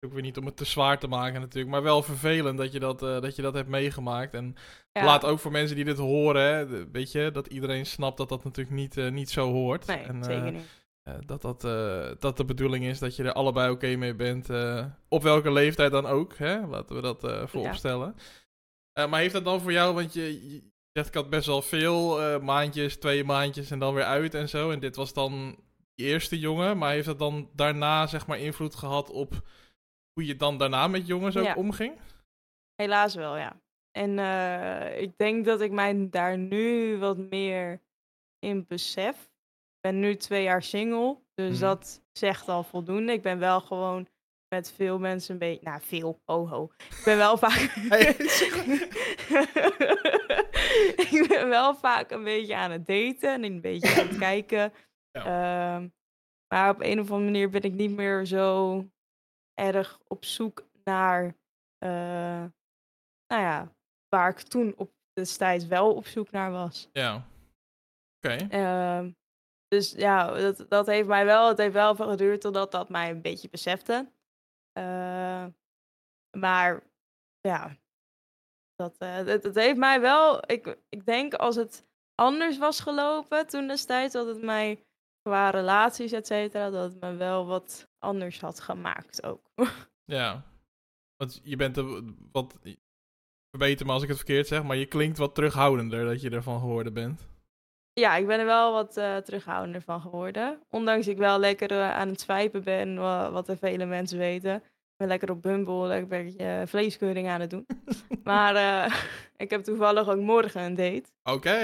ook weer niet om het te zwaar te maken natuurlijk, maar wel vervelend dat je dat, dat, je dat hebt meegemaakt. En Ja. laat ook voor mensen die dit horen, hè, weet je, dat iedereen snapt dat dat natuurlijk niet, niet zo hoort. Nee, en, zeker niet. Eh, dat, dat, eh, dat de bedoeling is dat je er allebei oké mee bent, eh, op welke leeftijd dan ook, hè? laten we dat vooropstellen. Eh, maar heeft dat dan voor jou, want je, je zegt ik had best wel veel maandjes, twee maandjes en dan weer uit en zo. En dit was dan je eerste jongen, maar heeft dat dan daarna zeg maar invloed gehad op hoe je dan daarna met jongens ook Ja. omging? Helaas wel, ja. En ik denk dat ik mij daar nu wat meer in besef. Ben nu twee jaar single, dus Mhm. dat zegt al voldoende. Ik ben wel gewoon met veel mensen een beetje... Nou, veel, ho ho. Ik ben wel *laughs* vaak... *laughs* *laughs* Ik ben wel vaak een beetje aan het daten en een beetje aan het *clears throat* kijken. Ehm, maar op een of andere manier ben ik niet meer zo erg op zoek naar, eh, nou ja, waar ik toen op destijds wel op zoek naar was. Ja. Oké. Ehm, dus ja, dat, dat heeft mij wel, het heeft wel even geduurd totdat dat mij een beetje besefte. Eh, maar ja, dat, het, het heeft mij wel, ik, ik denk als het anders was gelopen toen destijds, dat het mij qua relaties, et cetera, dat het me wel wat anders had gemaakt ook. *laughs* Ja. Want je bent er wat. Verbeter me als ik het verkeerd zeg, maar je klinkt wat terughoudender dat je ervan geworden bent. Ja, ik ben er wel wat eh, terughoudender van geworden. Ondanks ik wel lekker eh, aan het swipen ben, wa- wat er vele mensen weten. Ik ben lekker op Bumble, lekker een beetje eh, vleeskeuring aan het doen. *laughs* maar ik heb toevallig ook morgen een date. Oké.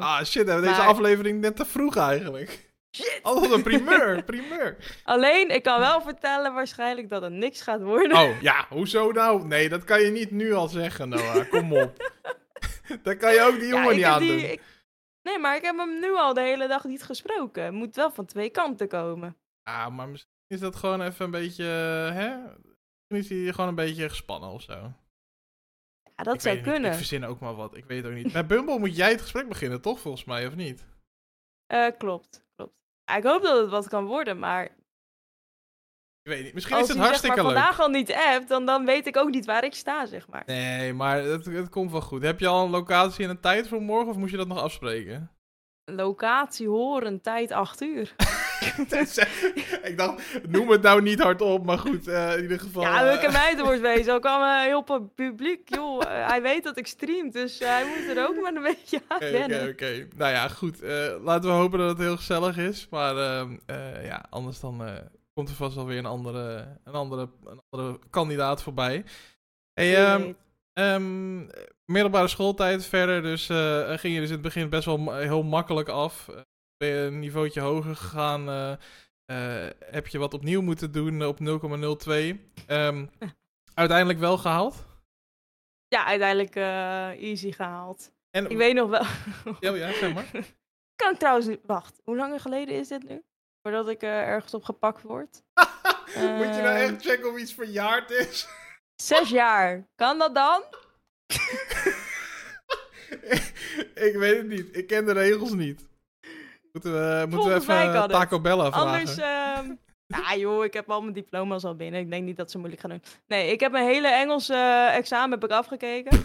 Ah shit, hebben we deze aflevering net te vroeg eigenlijk. Shit! Oh, wat een primeur, *laughs* primeur. Alleen, ik kan wel vertellen waarschijnlijk dat het niks gaat worden. Oh, ja, hoezo nou? Nee, dat kan je niet nu al zeggen, Noah. Kom op. *laughs* dat kan je ook die jongen niet aandoen. die- ik- Nee, maar ik heb hem nu al de hele dag niet gesproken. Het moet wel van twee kanten komen. Ah, maar misschien is dat gewoon even een beetje, eh, hè? Misschien is hij gewoon een beetje gespannen of zo. Ja, dat ik zou het niet. kunnen. Ik verzin ook maar wat. Ik weet het ook niet. Bij Bumble moet jij het gesprek beginnen, toch? Volgens mij, of niet? Eh, klopt, klopt. Ja, ik hoop dat het wat kan worden, maar Ik weet niet. Misschien als is het hij zeg hartstikke maar leuk. vandaag al niet appt, dan, dan weet ik ook niet waar ik sta, zeg maar. Nee, maar het, het komt wel goed. Heb je al een locatie en een tijd voor morgen of moet je dat nog afspreken? Locatie, horen, tijd 8 uur. *laughs* ik dacht, noem het nou niet hardop, maar goed, eh, in ieder geval. ja, welke meid er wordt wezen. Ook allemaal heel pu- publiek, joh. Eh, hij weet dat ik stream, dus hij moet er ook maar een beetje aan Oké, wennen. oké, oké. Nou ja, goed. laten we hopen dat het heel gezellig is. Maar ehm, eh, ja, anders dan komt er vast wel weer een andere, een andere, een andere kandidaat voorbij. Hey, ehm, ehm, middelbare schooltijd verder. Dus eh, ging je dus in het begin best wel heel makkelijk af. Eh, ben je een niveautje hoger gegaan. eh, heb je wat opnieuw moeten doen op 0,02. Ehm, *laughs* Uiteindelijk wel gehaald? Ja, uiteindelijk easy gehaald. En, Ik weet nog wel. Ja, ja, zeg maar. *laughs* kan ik trouwens. Wacht, hoe lang geleden is dit nu? Voordat ik eh, ergens op gepakt word. *laughs* Moet je nou Ehm. echt checken of iets verjaard is? Zes jaar. Kan dat dan? *laughs* ik weet het niet. Ik ken de regels niet. Moeten we, moeten we even het. Taco Bella vragen? Anders. *laughs* ja, joh, ik heb al mijn diploma's al binnen. Ik denk niet dat ze moeilijk gaan doen. Nee, ik heb mijn hele Engelse eh, examen heb ik afgekeken.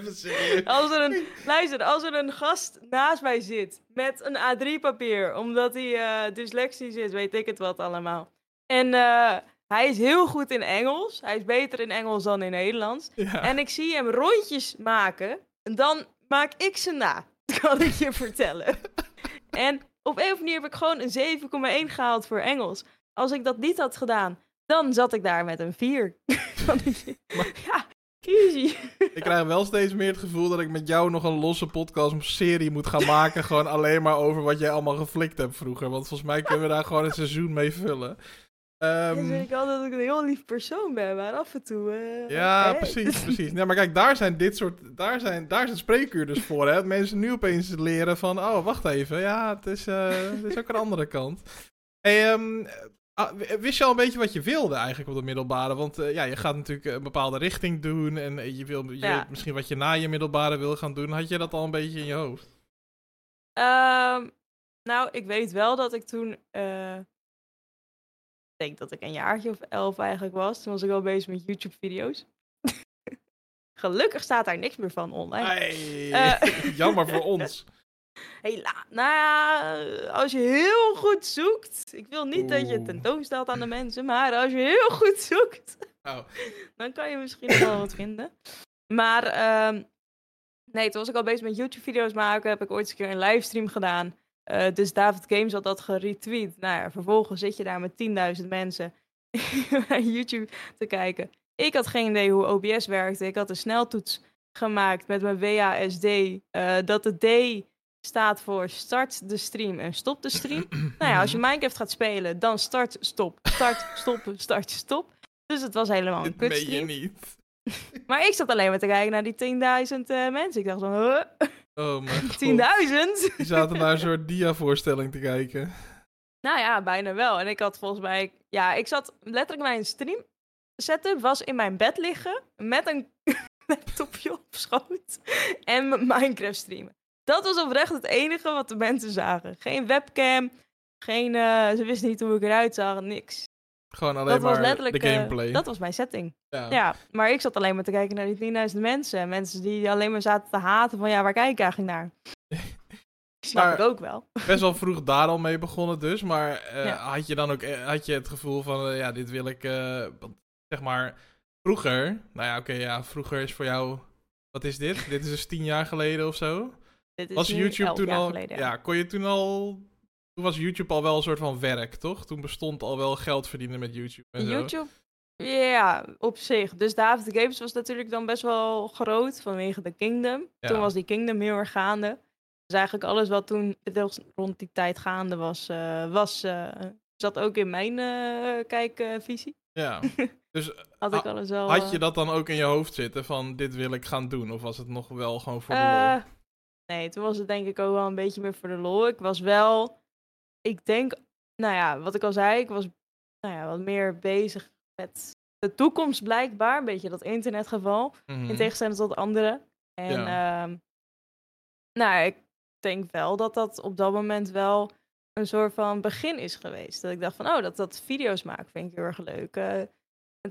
Even serieus. Als er een, luister, als er een gast naast mij zit met een A3-papier, omdat hij eh dyslexisch is, weet ik het wat allemaal. En eh, hij is heel goed in Engels. Hij is beter in Engels dan in Nederlands. Ja. En ik zie hem rondjes maken. En dan maak ik ze na. *laughs* Kan ik je vertellen. en op een of andere manier heb ik gewoon een 7,1 gehaald voor Engels. Als ik dat niet had gedaan, dan zat ik daar met een 4. *laughs* Kan ik je- ja, easy. Ik krijg wel steeds meer het gevoel dat ik met jou nog een losse podcast-serie moet gaan maken. *laughs* gewoon alleen maar over wat jij allemaal geflikt hebt vroeger. Want volgens mij kunnen we daar gewoon een seizoen mee vullen. Dan zeg ik altijd dat ik een heel lief persoon ben, maar af en toe... eh, ja, precies, *laughs* precies. Nee, maar kijk, daar zijn dit soort. Daar, zijn, daar is het spreekuur dus voor. Hè? Dat mensen nu opeens leren van. Oh, wacht even. Ja, het is, eh, het is ook een andere kant. Hey, ehm, ah, w- wist je al een beetje wat je wilde eigenlijk op de middelbare? Want eh, ja, je gaat natuurlijk een bepaalde richting doen. En eh, je wil je Ja. misschien wat je na je middelbare wil gaan doen. Had je dat al een beetje in je hoofd? Ehm, nou, ik weet wel dat ik toen... eh, ik denk dat ik een jaartje of elf eigenlijk was. Toen was ik al bezig met YouTube-video's. *laughs* Gelukkig staat daar niks meer van online. Hey, Eh. *laughs* jammer voor ons. *laughs* Hela nou ja, als je heel goed zoekt. Ik wil niet dat je het tentoonstelt aan de mensen, maar als je heel goed zoekt, Oh. *laughs* dan kan je misschien wel wat vinden. Maar ehm, nee, toen was ik al bezig met YouTube-video's maken. Heb ik ooit eens een keer een livestream gedaan. Eh, dus David Games had dat geretweet. Nou ja, vervolgens zit je daar met 10.000 mensen *laughs* naar YouTube te kijken. Ik had geen idee hoe OBS werkte. Ik had een sneltoets gemaakt met mijn WASD. eh, dat de D staat voor start de stream en stop de stream. *clears throat* nou ja, als je Minecraft gaat spelen, dan start, stop, start, stoppen, *laughs* start, stop. Dus het was helemaal een Dit meen je kutstream. niet. *laughs* Maar ik zat alleen maar te kijken naar die 10.000 eh, mensen. Ik dacht van, huh? *laughs* Oh mijn god. 10.000? Die zaten naar een soort dia-voorstelling te kijken. Nou ja, bijna wel. En ik had volgens mij... Ja, ik zat letterlijk mijn stream setup was in mijn bed liggen met een laptopje op schoot en Minecraft streamen. Dat was oprecht het enige wat de mensen zagen. Geen webcam, geen... eh, ze wisten niet hoe ik eruit zag, niks. Gewoon alleen Dat was maar letterlijk... de eh, gameplay. dat was mijn setting. ja. Ja, maar ik zat alleen maar te kijken naar die 10.000 mensen. Mensen die alleen maar zaten te haten van ja, waar kijk ik eigenlijk naar? *laughs* Snap Maar- ik ook wel. Best wel vroeg daar al mee begonnen dus. Maar eh, Ja. had je dan ook eh, had je het gevoel van... ja, dit wil ik... zeg maar, vroeger... Nou ja, oké, ja, vroeger is voor jou... Wat is dit? dit is dus tien jaar geleden of zo? Dit is Was YouTube toen al... geleden, ja. kon je toen al... Toen was YouTube al wel een soort van werk, toch? Toen bestond al wel geld verdienen met YouTube en zo. YouTube, ja, op zich. Dus David Games was natuurlijk dan best wel groot vanwege de Kingdom. Ja. Toen was die Kingdom heel erg gaande. Dus eigenlijk alles wat toen rond die tijd gaande was, eh, was eh, zat ook in mijn eh, kijkvisie. Ja. *laughs* Dus Had ik alles wel... had je dat dan ook in je hoofd zitten van dit wil ik gaan doen? Of was het nog wel gewoon voor de lol? Nee, toen was het denk ik ook wel een beetje meer voor de lol. Ik was wel, ik denk, nou ja, wat ik al zei, ik was nou ja, wat meer bezig met de toekomst blijkbaar. Een beetje dat internetgeval, Mhm. in tegenstelling tot anderen. En Ja. nou, ik denk wel dat dat op dat moment wel een soort van begin is geweest. Dat ik dacht van, oh, dat, dat video's maken vind ik heel erg leuk. Eh,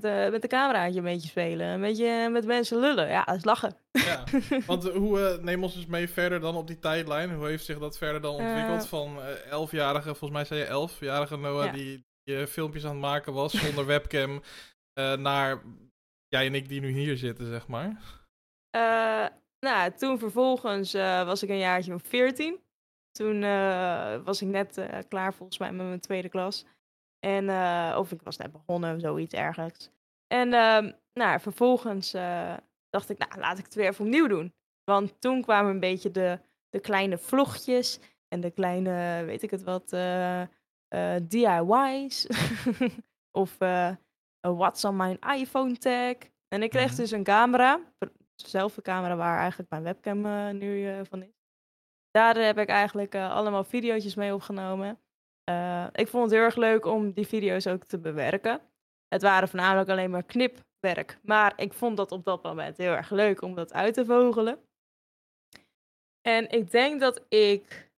met, de, met de cameraatje een beetje spelen, een beetje met mensen lullen. Ja, dat is lachen. Ja, *laughs* want eh, hoe, eh, neem ons eens mee verder dan op die tijdlijn. Hoe heeft zich dat verder dan ontwikkeld? Eh. Van eh, elfjarige, volgens mij zei je elfjarige Noah, Ja. die, die eh, filmpjes aan het maken was *laughs* zonder webcam, eh, naar jij en ik die nu hier zitten, zeg maar. Eh, nou, toen vervolgens eh, was ik een jaartje of 14. Toen eh, was ik net eh, klaar volgens mij met mijn tweede klas. En, eh, of ik was net begonnen of zoiets ergens. En ehm, nou, vervolgens eh, dacht ik, nou, laat ik het weer even opnieuw doen. Want toen kwamen een beetje de, de kleine vlogjes en de kleine, weet ik het wat, eh, DIY's. *laughs* of, What's on my iPhone tag. En ik kreeg Mhm. dus een camera. Dezelfde camera waar eigenlijk mijn webcam nu van is. Daar heb ik eigenlijk allemaal video's mee opgenomen. Eh, ik vond het heel erg leuk om die video's ook te bewerken. Het waren voornamelijk alleen maar knipwerk. Maar ik vond dat op dat moment heel erg leuk om dat uit te vogelen. En ik denk dat ik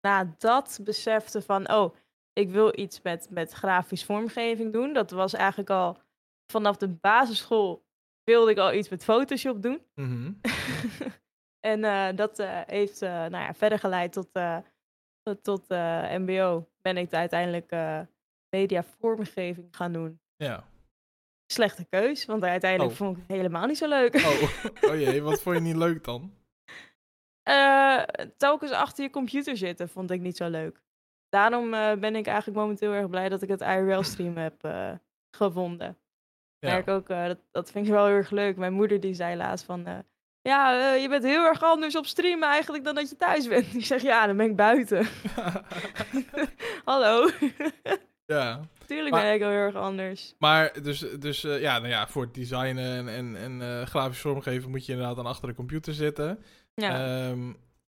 na dat besefte van, oh, ik wil iets met, met grafisch vormgeving doen. Dat was eigenlijk al vanaf de basisschool wilde ik al iets met Photoshop doen. Mhm. *laughs* en eh, dat eh, heeft eh, nou ja, verder geleid tot, tot, MBO. Ben ik uiteindelijk eh media vormgeving gaan doen. Ja. Slechte keus, want uiteindelijk Oh. vond ik het helemaal niet zo leuk. Oh. *laughs* oh jee, wat vond je niet leuk dan? Eh, telkens achter je computer zitten vond ik niet zo leuk. Daarom eh, ben ik eigenlijk momenteel erg blij dat ik het IRL-stream *laughs* heb eh, gevonden. Ja. merk ook, dat, dat vind ik wel heel erg leuk. Mijn moeder die zei laatst van... ja, eh, je bent heel erg anders op streamen eigenlijk dan dat je thuis bent. *laughs* Ik zeg, ja, dan ben ik buiten. *laughs* Hallo. ja. Tuurlijk Maar- ben ik heel erg anders. Maar dus, dus eh, ja, nou ja, voor het designen en, en, en eh, grafisch vormgeven moet je inderdaad dan achter de computer zitten. Ja, Ehm,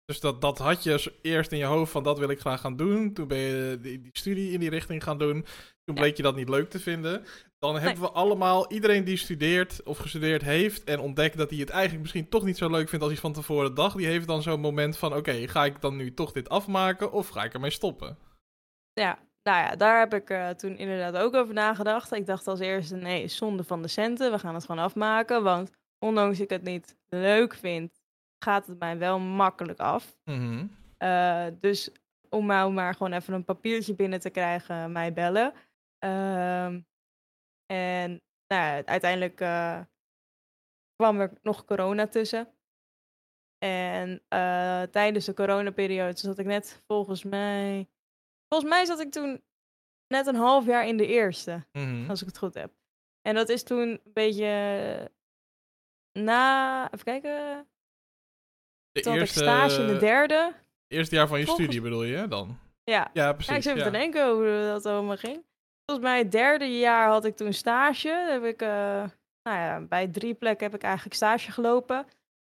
dus dat, dat had je eerst in je hoofd van dat wil ik graag gaan doen. Toen ben je die, die studie in die richting gaan doen. Toen Ja. bleek je dat niet leuk te vinden. Dan hebben we allemaal, iedereen die studeert of gestudeerd heeft en ontdekt dat hij het eigenlijk misschien toch niet zo leuk vindt als hij van tevoren dacht. Die heeft dan zo'n moment van oké, ga ik dan nu toch dit afmaken of ga ik ermee stoppen? ja. Nou ja, daar heb ik eh, toen inderdaad ook over nagedacht. Ik dacht als eerste, nee, zonde van de centen. We gaan het gewoon afmaken. Want ondanks ik het niet leuk vind, gaat het mij wel makkelijk af. Mhm. Eh, dus om nou maar gewoon even een papiertje binnen te krijgen, mij bellen. Ehm, en nou ja, uiteindelijk eh, kwam er nog corona tussen. En eh, tijdens de coronaperiode zat ik net volgens mij... Volgens mij zat ik toen net een half jaar in de eerste, Mhm. als ik het goed heb. En dat is toen een beetje na... Even kijken... De Toen had ik stage in de derde. eerste jaar van je Volgens- studie bedoel je dan? Ja, Ja, precies. Ja, ik zit even ja. te denken hoe dat allemaal ging. Volgens mij het derde jaar had ik toen stage. Heb ik, eh, nou ja, bij drie plekken heb ik eigenlijk stage gelopen.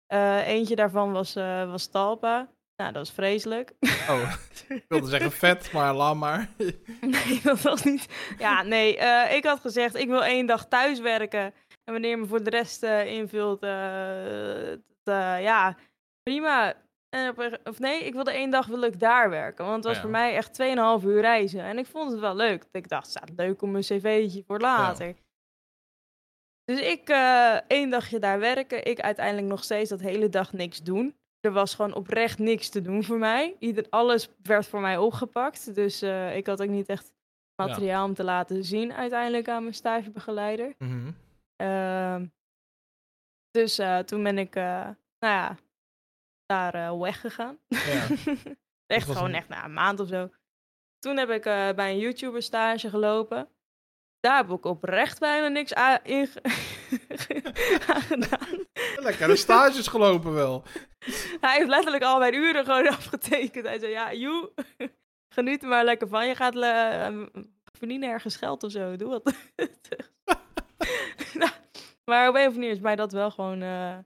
Eh, eentje daarvan was, eh, was Talpa. Nou, dat was vreselijk. Oh, ik wilde zeggen vet, maar laat maar. *laughs* nee, dat was niet... Ja, nee, ik had gezegd, ik wil één dag thuis werken. En wanneer me voor de rest invult, ja, prima. En of nee, ik wilde één dag wil ik daar werken. Want het was Ja. voor mij echt 2,5 uur reizen. En ik vond het wel leuk. Ik dacht, het staat leuk om een cv'tje voor later. Dus ik eh één dagje daar werken. Ik uiteindelijk nog steeds dat hele dag niks doen. Er was gewoon oprecht niks te doen voor mij. Ieder, alles werd voor mij opgepakt. Dus eh, ik had ook niet echt Ja. materiaal om te laten zien uiteindelijk aan mijn stagebegeleider. Mhm. Ehm, dus eh, toen ben ik, nou ja, daar eh, weggegaan. Ja. *laughs* echt gewoon een- echt na een maand of zo. Toen heb ik eh, bij een YouTuber stage gelopen. Daar heb ik oprecht bijna niks *laughs* aan, gedaan. Lekkere stages gelopen wel. *laughs* Hij heeft letterlijk al mijn uren gewoon afgetekend. Hij zei, ja, joe, geniet er maar lekker van. Je gaat uh, verdienen ergens geld of zo. Doe wat. nou, maar op een of andere manier is mij dat wel gewoon... Uh,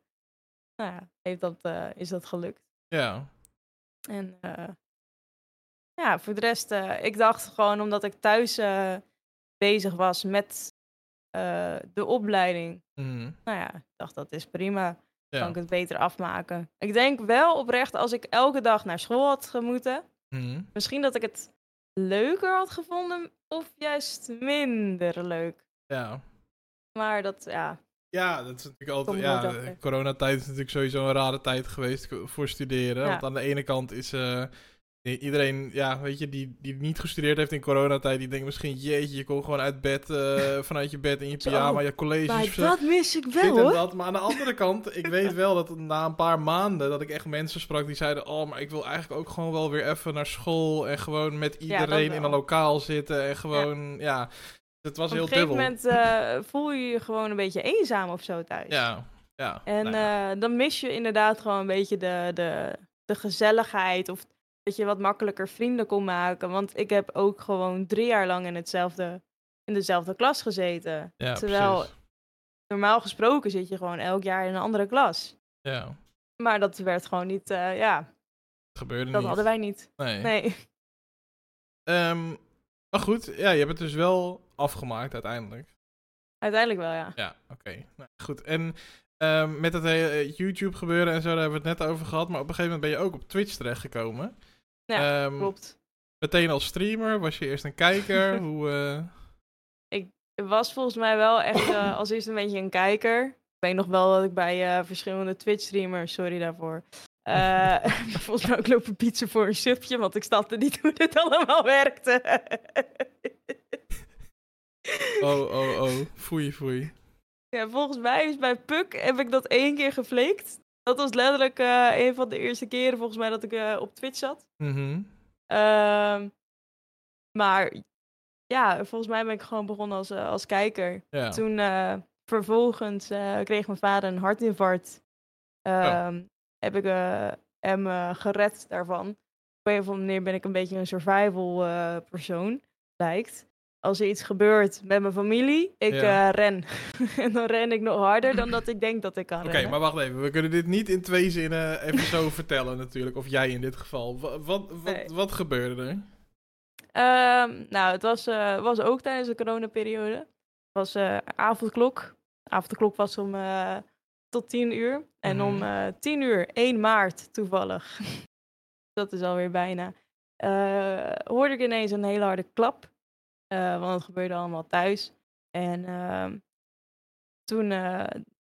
nou ja, heeft dat, uh, is dat gelukt. Ja. En uh, ja, voor de rest... Uh, ik dacht gewoon omdat ik thuis bezig was met de opleiding. Mhm. Nou ja, ik dacht dat is prima. Ja. Kan ik het beter afmaken. Ik denk wel oprecht als ik elke dag naar school had gemoeten. Mhm. Misschien dat ik het leuker had gevonden of juist minder leuk. Ja. Maar dat, ja. Ja, dat is natuurlijk altijd. Komt Ja, coronatijd is natuurlijk sowieso een rare tijd geweest voor studeren. Ja. Want aan de ene kant is eh, iedereen, ja, weet je, die, die niet gestudeerd heeft in coronatijd, die denkt misschien, jeetje, je komt gewoon uit bed, eh, *laughs* vanuit je bed in je pyjama, je colleges. Maar dat mis ik dit wel en hoor. dat. Maar aan de andere kant, ik weet wel dat na een paar maanden dat ik echt mensen sprak die zeiden: Oh, maar ik wil eigenlijk ook gewoon wel weer even naar school en gewoon met iedereen in een lokaal zitten en gewoon, ja, het was Op een heel gegeven dubbel. moment eh, voel je je gewoon een beetje eenzaam of zo thuis. Ja, ja. En nou ja. eh, dan mis je inderdaad gewoon een beetje de, de, de gezelligheid. Of dat je wat makkelijker vrienden kon maken. Want ik heb ook gewoon drie jaar lang in hetzelfde in dezelfde klas gezeten. Ja, Terwijl precies. normaal gesproken zit je gewoon elk jaar in een andere klas. Ja, Maar dat werd gewoon niet, eh, ja, het gebeurde dat niet. hadden wij niet. Nee. Nee. Ehm, maar goed, ja, je hebt het dus wel afgemaakt uiteindelijk. Uiteindelijk wel, ja. Ja, oké. Nou, goed. En ehm, met het hele YouTube gebeuren en zo, daar hebben we het net over gehad. Maar op een gegeven moment ben je ook op Twitch terechtgekomen. Ja, Ehm, Klopt. Meteen als streamer, was je eerst een kijker? *laughs* Hoe, eh, Het was volgens mij wel echt eh, als eerst een beetje een kijker. Ik weet nog wel dat ik bij eh, verschillende Twitch-streamers, sorry daarvoor, eh, *laughs* volgens mij ook lopen pizza voor een subje, want ik snapte niet hoe dit allemaal werkte. *laughs* Oh, oh, oh. Foei, foei. ja, volgens mij is bij Puk heb ik dat één keer geflikt. Dat was letterlijk eh, een van de eerste keren volgens mij dat ik eh, op Twitch zat. Ehm, maar ja, volgens mij ben ik gewoon begonnen als, als kijker. Ja. Toen vervolgens kreeg mijn vader een hartinfarct. Ehm, Heb ik eh, hem eh, gered daarvan. Op een of andere manier ben ik een beetje een survival eh, persoon, lijkt. Als er iets gebeurt met mijn familie, ik Ja. ren. *laughs* en dan ren ik nog harder dan dat ik denk dat ik kan Oké, maar wacht even. We kunnen dit niet in twee zinnen even zo *laughs* vertellen natuurlijk. Of jij in dit geval. Wat, wat, wat, Nee. wat gebeurde er? Ehm, nou, het was, was ook tijdens de coronaperiode. Het was eh, avondklok. De avondklok was om tot 10 uur. En om Mhm. eh 10 uur, 1 maart toevallig, *laughs* dat is alweer bijna, eh, hoorde ik ineens een hele harde klap. Eh, want het gebeurde allemaal thuis. En ehm, toen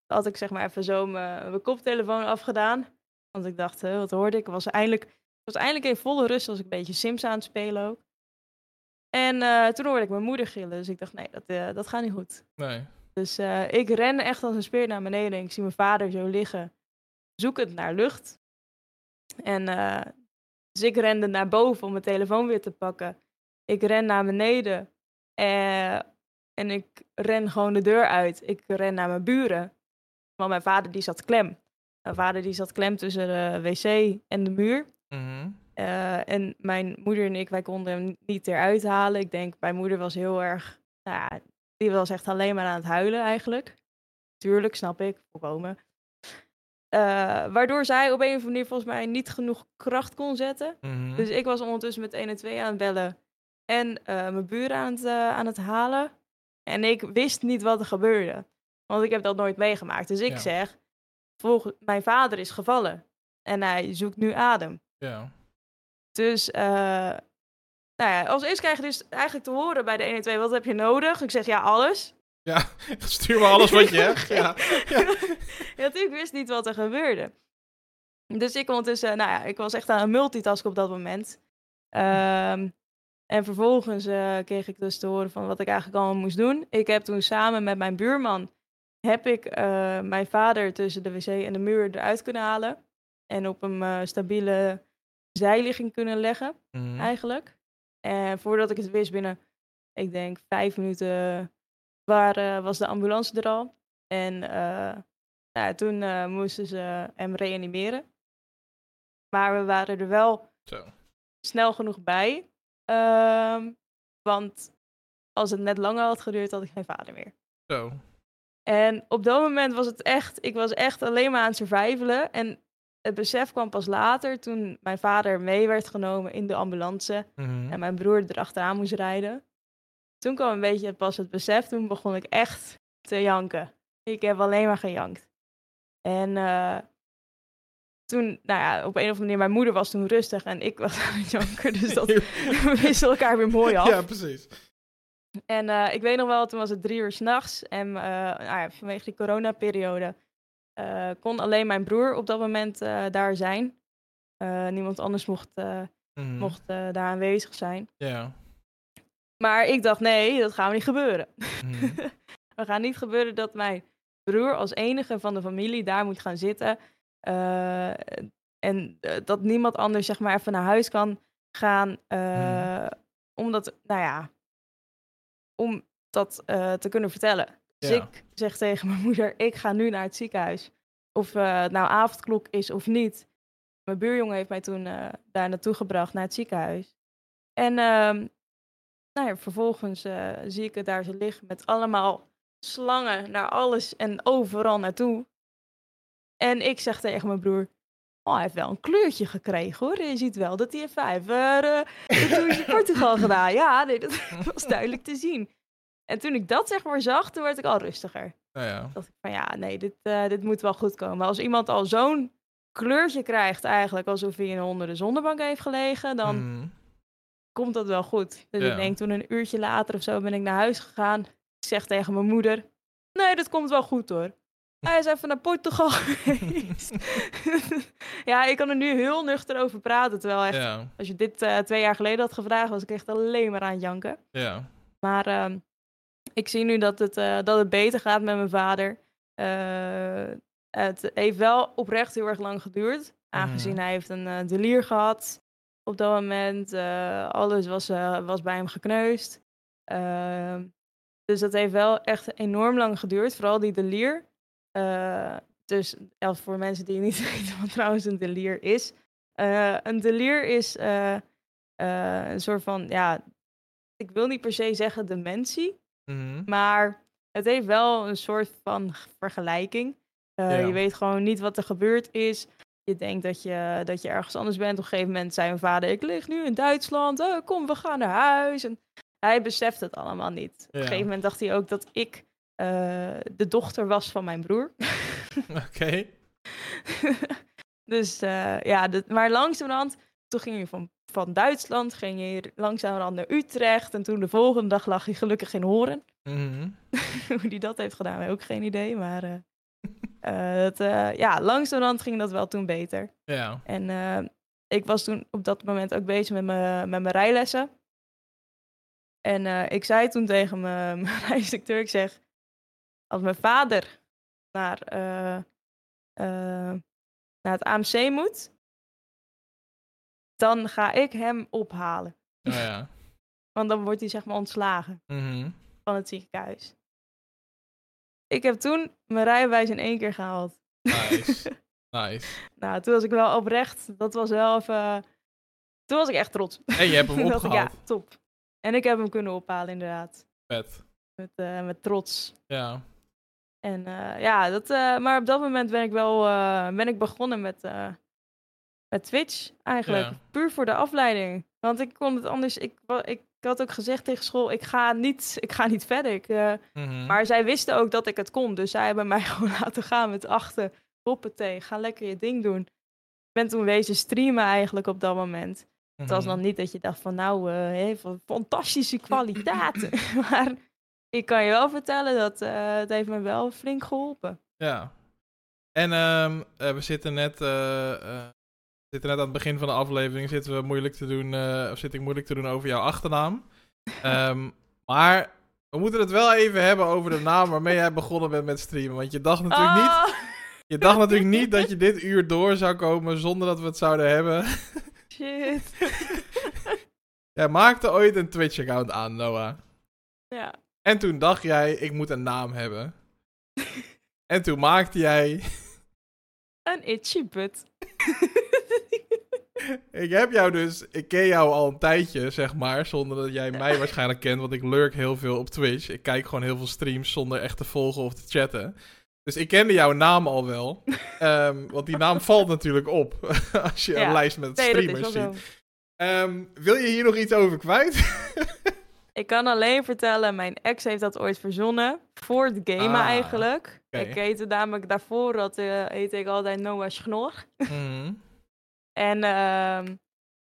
had ik zeg maar even zo mijn koptelefoon afgedaan. Want ik dacht, wat hoorde ik? Ik was eindelijk, was eindelijk in volle rust, was ik een beetje Sims aan het spelen ook. En toen hoorde ik mijn moeder gillen, dus ik dacht, nee, dat, dat gaat niet goed. Nee. Dus eh, ik ren echt als een speer naar beneden en ik zie mijn vader zo liggen, zoekend naar lucht. En eh, dus ik rende naar boven om mijn telefoon weer te pakken. Ik ren naar beneden eh, en ik ren gewoon de deur uit. Ik ren naar mijn buren, want mijn vader die zat klem. Mijn vader die zat klem tussen de wc en de muur. Mhm. En mijn moeder en ik, wij konden hem niet eruit halen. Ik denk, mijn moeder was heel erg, nou ja, die was echt alleen maar aan het huilen eigenlijk. Tuurlijk, snap ik, volkomen. Eh, waardoor zij op een of andere manier volgens mij niet genoeg kracht kon zetten. Mhm. Dus ik was ondertussen met 1 en 2 aan het bellen en eh, mijn buren aan het, eh, aan het halen. En ik wist niet wat er gebeurde, want ik heb dat nooit meegemaakt. Dus ik Ja. zeg, volgens, mijn vader is gevallen en hij zoekt nu adem. Ja. Dus, nou ja, als eerst krijg je dus eigenlijk te horen bij de 1 en 2, wat heb je nodig? Ik zeg, ja, alles. Ja, *laughs* stuur me alles wat je *laughs* hebt. Ja. Ja. ja, natuurlijk wist niet wat er gebeurde. Dus ik ondertussen, nou ja, ik was echt aan een multitasken op dat moment. Ehm, en vervolgens eh, kreeg ik dus te horen van wat ik eigenlijk allemaal moest doen. Ik heb toen samen met mijn buurman, heb ik eh, mijn vader tussen de wc en de muur eruit kunnen halen. En op een eh, stabiele zijligging kunnen leggen Mhm. eigenlijk. En voordat ik het wist, binnen, ik denk vijf minuten, waar, eh, was de ambulance er al. En eh, nou ja, toen eh, moesten ze hem reanimeren. Maar we waren er wel Zo. snel genoeg bij. Ehm, want als het net langer had geduurd, had ik geen vader meer. Zo. En op dat moment was het echt, ik was echt alleen maar aan het survivalen. En het besef kwam pas later toen mijn vader mee werd genomen in de ambulance Mhm. en mijn broer erachteraan moest rijden. Toen kwam een beetje pas het besef, toen begon ik echt te janken. Ik heb alleen maar gejankt. En eh, toen, nou ja, op een of andere manier, mijn moeder was toen rustig en ik was *laughs* aan het janken. Dus dat *laughs* wisselden elkaar weer mooi af. Ja, precies. En eh, ik weet nog wel, toen was het drie uur s'nachts. En eh, nou ja, vanwege die coronaperiode eh, kon alleen mijn broer op dat moment eh, daar zijn. Eh, niemand anders mocht, Mhm. mocht daar aanwezig zijn. Ja. Maar ik dacht, nee, dat gaat niet gebeuren. Mhm. *laughs* We gaan niet gebeuren dat mijn broer als enige van de familie daar moet gaan zitten. en dat niemand anders zeg maar even naar huis kan gaan. eh, Omdat, nou ja, om dat te kunnen vertellen. Dus Ja. ik zeg tegen mijn moeder, ik ga nu naar het ziekenhuis. Of eh, het nou avondklok is of niet. Mijn buurjongen heeft mij toen eh, daar naartoe gebracht, naar het ziekenhuis. En ehm, nou ja, vervolgens eh, zie ik het daar zo liggen met allemaal slangen naar alles en overal naartoe. En ik zeg tegen mijn broer, oh, hij heeft wel een kleurtje gekregen hoor. Je ziet wel dat hij heeft vijf uh, Tour Portugal gedaan. Ja, nee, dat *laughs* was duidelijk te zien. En toen ik dat zeg maar zag, toen werd ik al rustiger. Ja, ja. dacht ik van ja, nee, dit, uh, dit moet wel goed komen. Als iemand al zo'n kleurtje krijgt, eigenlijk alsof hij in onder de zonnebank heeft gelegen, dan Mhm. komt dat wel goed. Dus Ja. ik denk toen een uurtje later of zo ben ik naar huis gegaan. Ik zeg tegen mijn moeder, nee, dat komt wel goed hoor. *laughs* Hij is even naar Portugal *laughs* geweest. *laughs* ja, ik kan er nu heel nuchter over praten. Terwijl echt, Ja, als je dit eh, twee jaar geleden had gevraagd, was ik echt alleen maar aan het janken. ja. Maar ehm, ik zie nu dat het, eh, dat het beter gaat met mijn vader. Eh, het heeft wel oprecht heel erg lang geduurd. Aangezien Mhm. hij heeft een eh delier gehad op dat moment. Alles was, was bij hem gekneusd. Ehm, dus dat heeft wel echt enorm lang geduurd. Vooral die delier. Dus ja, voor mensen die niet *laughs* weten wat trouwens een delier is. Een delier is een soort van, ja, ik wil niet per se zeggen dementie. Mhm. Maar het heeft wel een soort van vergelijking. Eh, Ja. Je weet gewoon niet wat er gebeurd is. Je denkt dat je, dat je ergens anders bent. Op een gegeven moment zei mijn vader, ik lig nu in Duitsland. Oh, kom, we gaan naar huis. En hij beseft het allemaal niet. Op een gegeven moment dacht hij ook dat ik eh, de dochter was van mijn broer. *laughs* Oké. *laughs* dus eh, ja, dit- maar langzamerhand, toen ging hij van, van Duitsland, ging hij langzamerhand naar Utrecht. En toen de volgende dag lag hij gelukkig in Horen. Mhm. *laughs* Hoe die dat heeft gedaan, heb ik ook geen idee. Maar *laughs* eh, het, eh, ja, langzamerhand ging dat wel toen beter. Ja. En eh, ik was toen op dat moment ook bezig met mijn met mijn rijlessen. En eh, ik zei toen tegen mijn *laughs* mijn rijinstructeur, ik zeg, als mijn vader naar, eh, naar het AMC moet, dan ga ik hem ophalen. Oh, ja. *laughs* Want dan wordt hij zeg maar ontslagen Mhm. van het ziekenhuis. Ik heb toen mijn rijbewijs in één keer gehaald. Nice. *laughs* Nice. Nou, toen was ik wel oprecht. Dat was wel even... Toen was ik echt trots. En je hebt hem *laughs* ik, opgehaald. ja, top. En ik heb hem kunnen ophalen, inderdaad. Vet. Met, eh, met trots. Ja. En eh, ja, dat, eh, maar op dat moment ben ik wel ben ik begonnen met, met Twitch eigenlijk. Ja. Puur voor de afleiding. Want ik kon het anders. Ik, ik had ook gezegd tegen school: ik ga niet, ik ga niet verder. Ik, eh, Mhm. Maar zij wisten ook dat ik het kon. Dus zij hebben *laughs* mij gewoon laten gaan met achter. Hoppatee, ga lekker je ding doen. Ik ben toen wezen streamen eigenlijk op dat moment. Het was Mhm. nog niet dat je dacht van nou, van fantastische *clears throat* kwaliteiten. *laughs* maar ik kan je wel vertellen dat eh, het heeft me wel flink geholpen. Ja. En ehm, eh, we zitten net, zitten net aan het begin van de aflevering zitten we moeilijk te doen, eh, of zit ik moeilijk te doen over jouw achternaam. *laughs* Ehm, maar we moeten het wel even hebben over de naam waarmee jij begonnen bent met streamen. Want je dacht natuurlijk niet, Ah, je dacht natuurlijk *laughs* niet dat je dit uur door zou komen zonder dat we het zouden hebben. shit. *laughs* Jij maakte ooit een Twitch-account aan, Noah. ja. En toen dacht jij, ik moet een naam hebben. En toen maakte jij Een itchy butt. *laughs* Ik heb jou dus, ik ken jou al een tijdje, zeg maar, zonder dat jij mij *laughs* waarschijnlijk kent, want ik lurk heel veel op Twitch. Ik kijk gewoon heel veel streams zonder echt te volgen of te chatten. Dus ik kende jouw naam al wel, *laughs* Ehm, want die naam valt natuurlijk op als je een lijst met nee, streamers ziet. Ehm, wil je hier nog iets over kwijt? Ik kan alleen vertellen, mijn ex heeft dat ooit verzonnen. Voor het gamen Ah, eigenlijk. oké. Ik heette namelijk daarvoor, dat eh heette ik altijd Noah Schnor. Mhm. En ehm,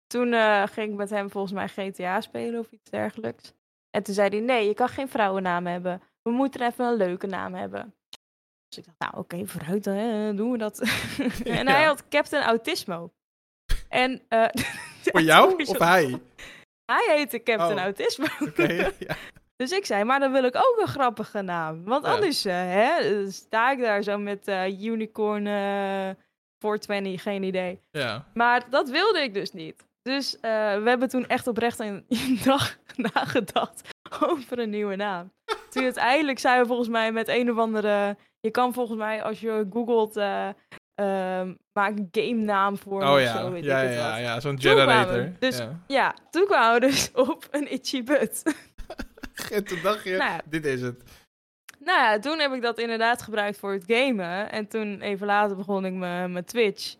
toen eh, ging ik met hem volgens mij GTA spelen of iets dergelijks. En toen zei hij, nee, je kan geen vrouwennaam hebben. We moeten even een leuke naam hebben. Dus ik dacht, nou oké, vooruit, dan doen we dat. *laughs* en hij had Captain Autismo. En, eh, *laughs* Voor jou of hij? Hij heette Captain Oh. Autismo. Ja. *laughs* Dus ik zei, maar dan wil ik ook een grappige naam. Want anders eh, hè, sta ik daar zo met Unicorn 420, geen idee. ja. Maar dat wilde ik dus niet. Dus eh, we hebben toen echt oprecht een, *laughs* een dag nagedacht over een nieuwe naam. Toen uiteindelijk zijn we volgens mij met een of andere... Je kan volgens mij, als je googelt eh, ehm, maak een game naam voor Oh ja, zo, ja, ja, wat. ja, zo'n generator. we dus- ja. Ja, toen kwamen we dus *laughs* op een itchy butt. En toen dacht je, Nou ja. dit is het. Nou ja, toen heb ik dat inderdaad gebruikt voor het gamen. En toen even later begon ik mijn Twitch.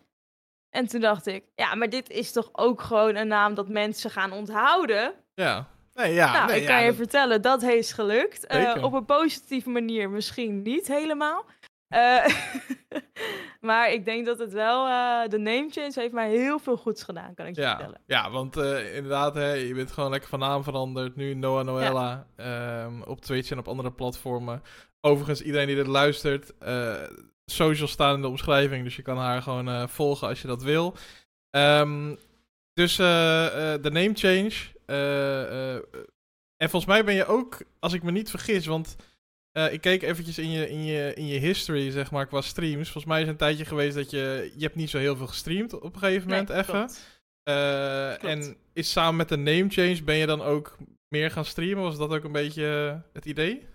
En toen dacht ik, ja, maar dit is toch ook gewoon een naam dat mensen gaan onthouden? Ja. Nee, ja. nou, nee, ik kan ja, je dat- vertellen, dat heeft gelukt. Eh, op een positieve manier misschien niet helemaal. Eh, *laughs* maar ik denk dat het wel, eh, de name change heeft mij heel veel goeds gedaan, kan ik je Ja, vertellen. ja want eh, inderdaad, hè, je bent gewoon lekker van naam veranderd. Nu Noah Noella ehm, op Twitch en op andere platformen. Overigens, iedereen die dit luistert, eh socials staan in de omschrijving. Dus je kan haar gewoon volgen als je dat wil. Ehm, dus de name change. en volgens mij ben je ook, als ik me niet vergis, want eh, ik keek eventjes in je, in, je, in je history, zeg maar, qua streams. Volgens mij is een tijdje geweest dat je, je hebt niet zo heel veel gestreamd op een gegeven moment Nee, even. Eh, en is samen met de name change ben je dan ook meer gaan streamen? Was dat ook een beetje eh, het idee?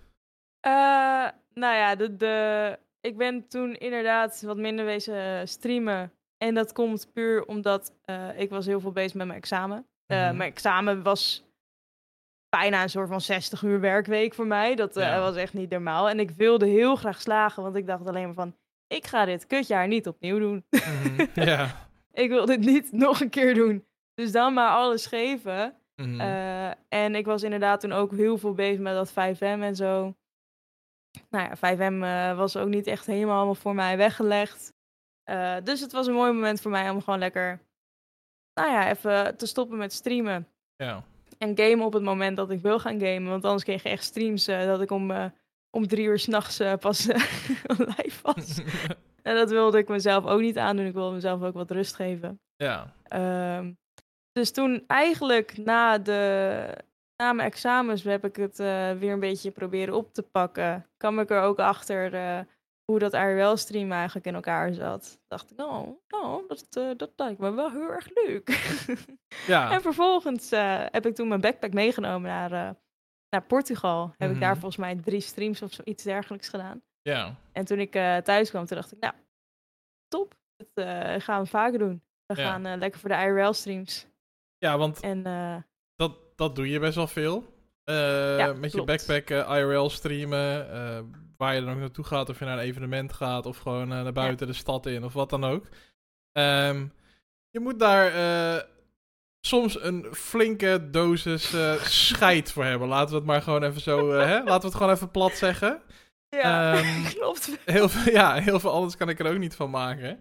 Eh, nou ja, de, de, ik ben toen inderdaad wat minder wezen streamen. En dat komt puur omdat ik was heel veel bezig met mijn examen. Mhm. Mijn examen was bijna een soort van 60 uur werkweek voor mij. Dat eh, Ja. was echt niet normaal. En ik wilde heel graag slagen, want ik dacht alleen maar van... Ik ga dit kutjaar niet opnieuw doen. *laughs* Ja. ik wil dit niet *laughs* nog een keer doen. Dus dan maar alles geven. Mhm. Eh, en ik was inderdaad toen ook heel veel bezig met dat 5M en zo. Nou ja, 5M eh, was ook niet echt helemaal voor mij weggelegd. Dus het was een mooi moment voor mij om gewoon lekker, nou ja, even te stoppen met streamen. ja. En gamen op het moment dat ik wil gaan gamen. Want anders kreeg je echt streams eh, dat ik om, eh, om drie uur s'nachts nachts pas *laughs* live was. *laughs* en dat wilde ik mezelf ook niet aandoen. Ik wilde mezelf ook wat rust geven. ja. Ehm, dus toen eigenlijk na, de, na mijn examens heb ik het weer een beetje proberen op te pakken. Kwam ik er ook achter hoe dat IRL-stream eigenlijk in elkaar zat. Dacht ik, oh, oh dat, eh, dat lijkt me wel heel erg leuk. *laughs* ja. en vervolgens eh, heb ik toen mijn backpack meegenomen naar, eh, naar Portugal. Heb ik daar Mhm. volgens mij drie streams of zoiets dergelijks gedaan. ja. En toen ik thuis kwam, toen dacht ik, nou, top. Dat gaan we vaker doen. We Ja. gaan lekker voor de IRL-streams. Ja, want En dat, dat doe je best wel veel. Eh, Ja, met je backpack eh, IRL streamen. eh, waar je dan ook naartoe gaat. Of je naar een evenement gaat. Of gewoon naar buiten de stad in. Of wat dan ook. Ehm, je moet daar soms een flinke dosis *laughs* scheid voor hebben. Laten we het maar gewoon even zo... hè? Laten we het gewoon even plat zeggen. ja, Ehm, *laughs* klopt. Heel veel, ja, heel veel anders kan ik er ook niet van maken.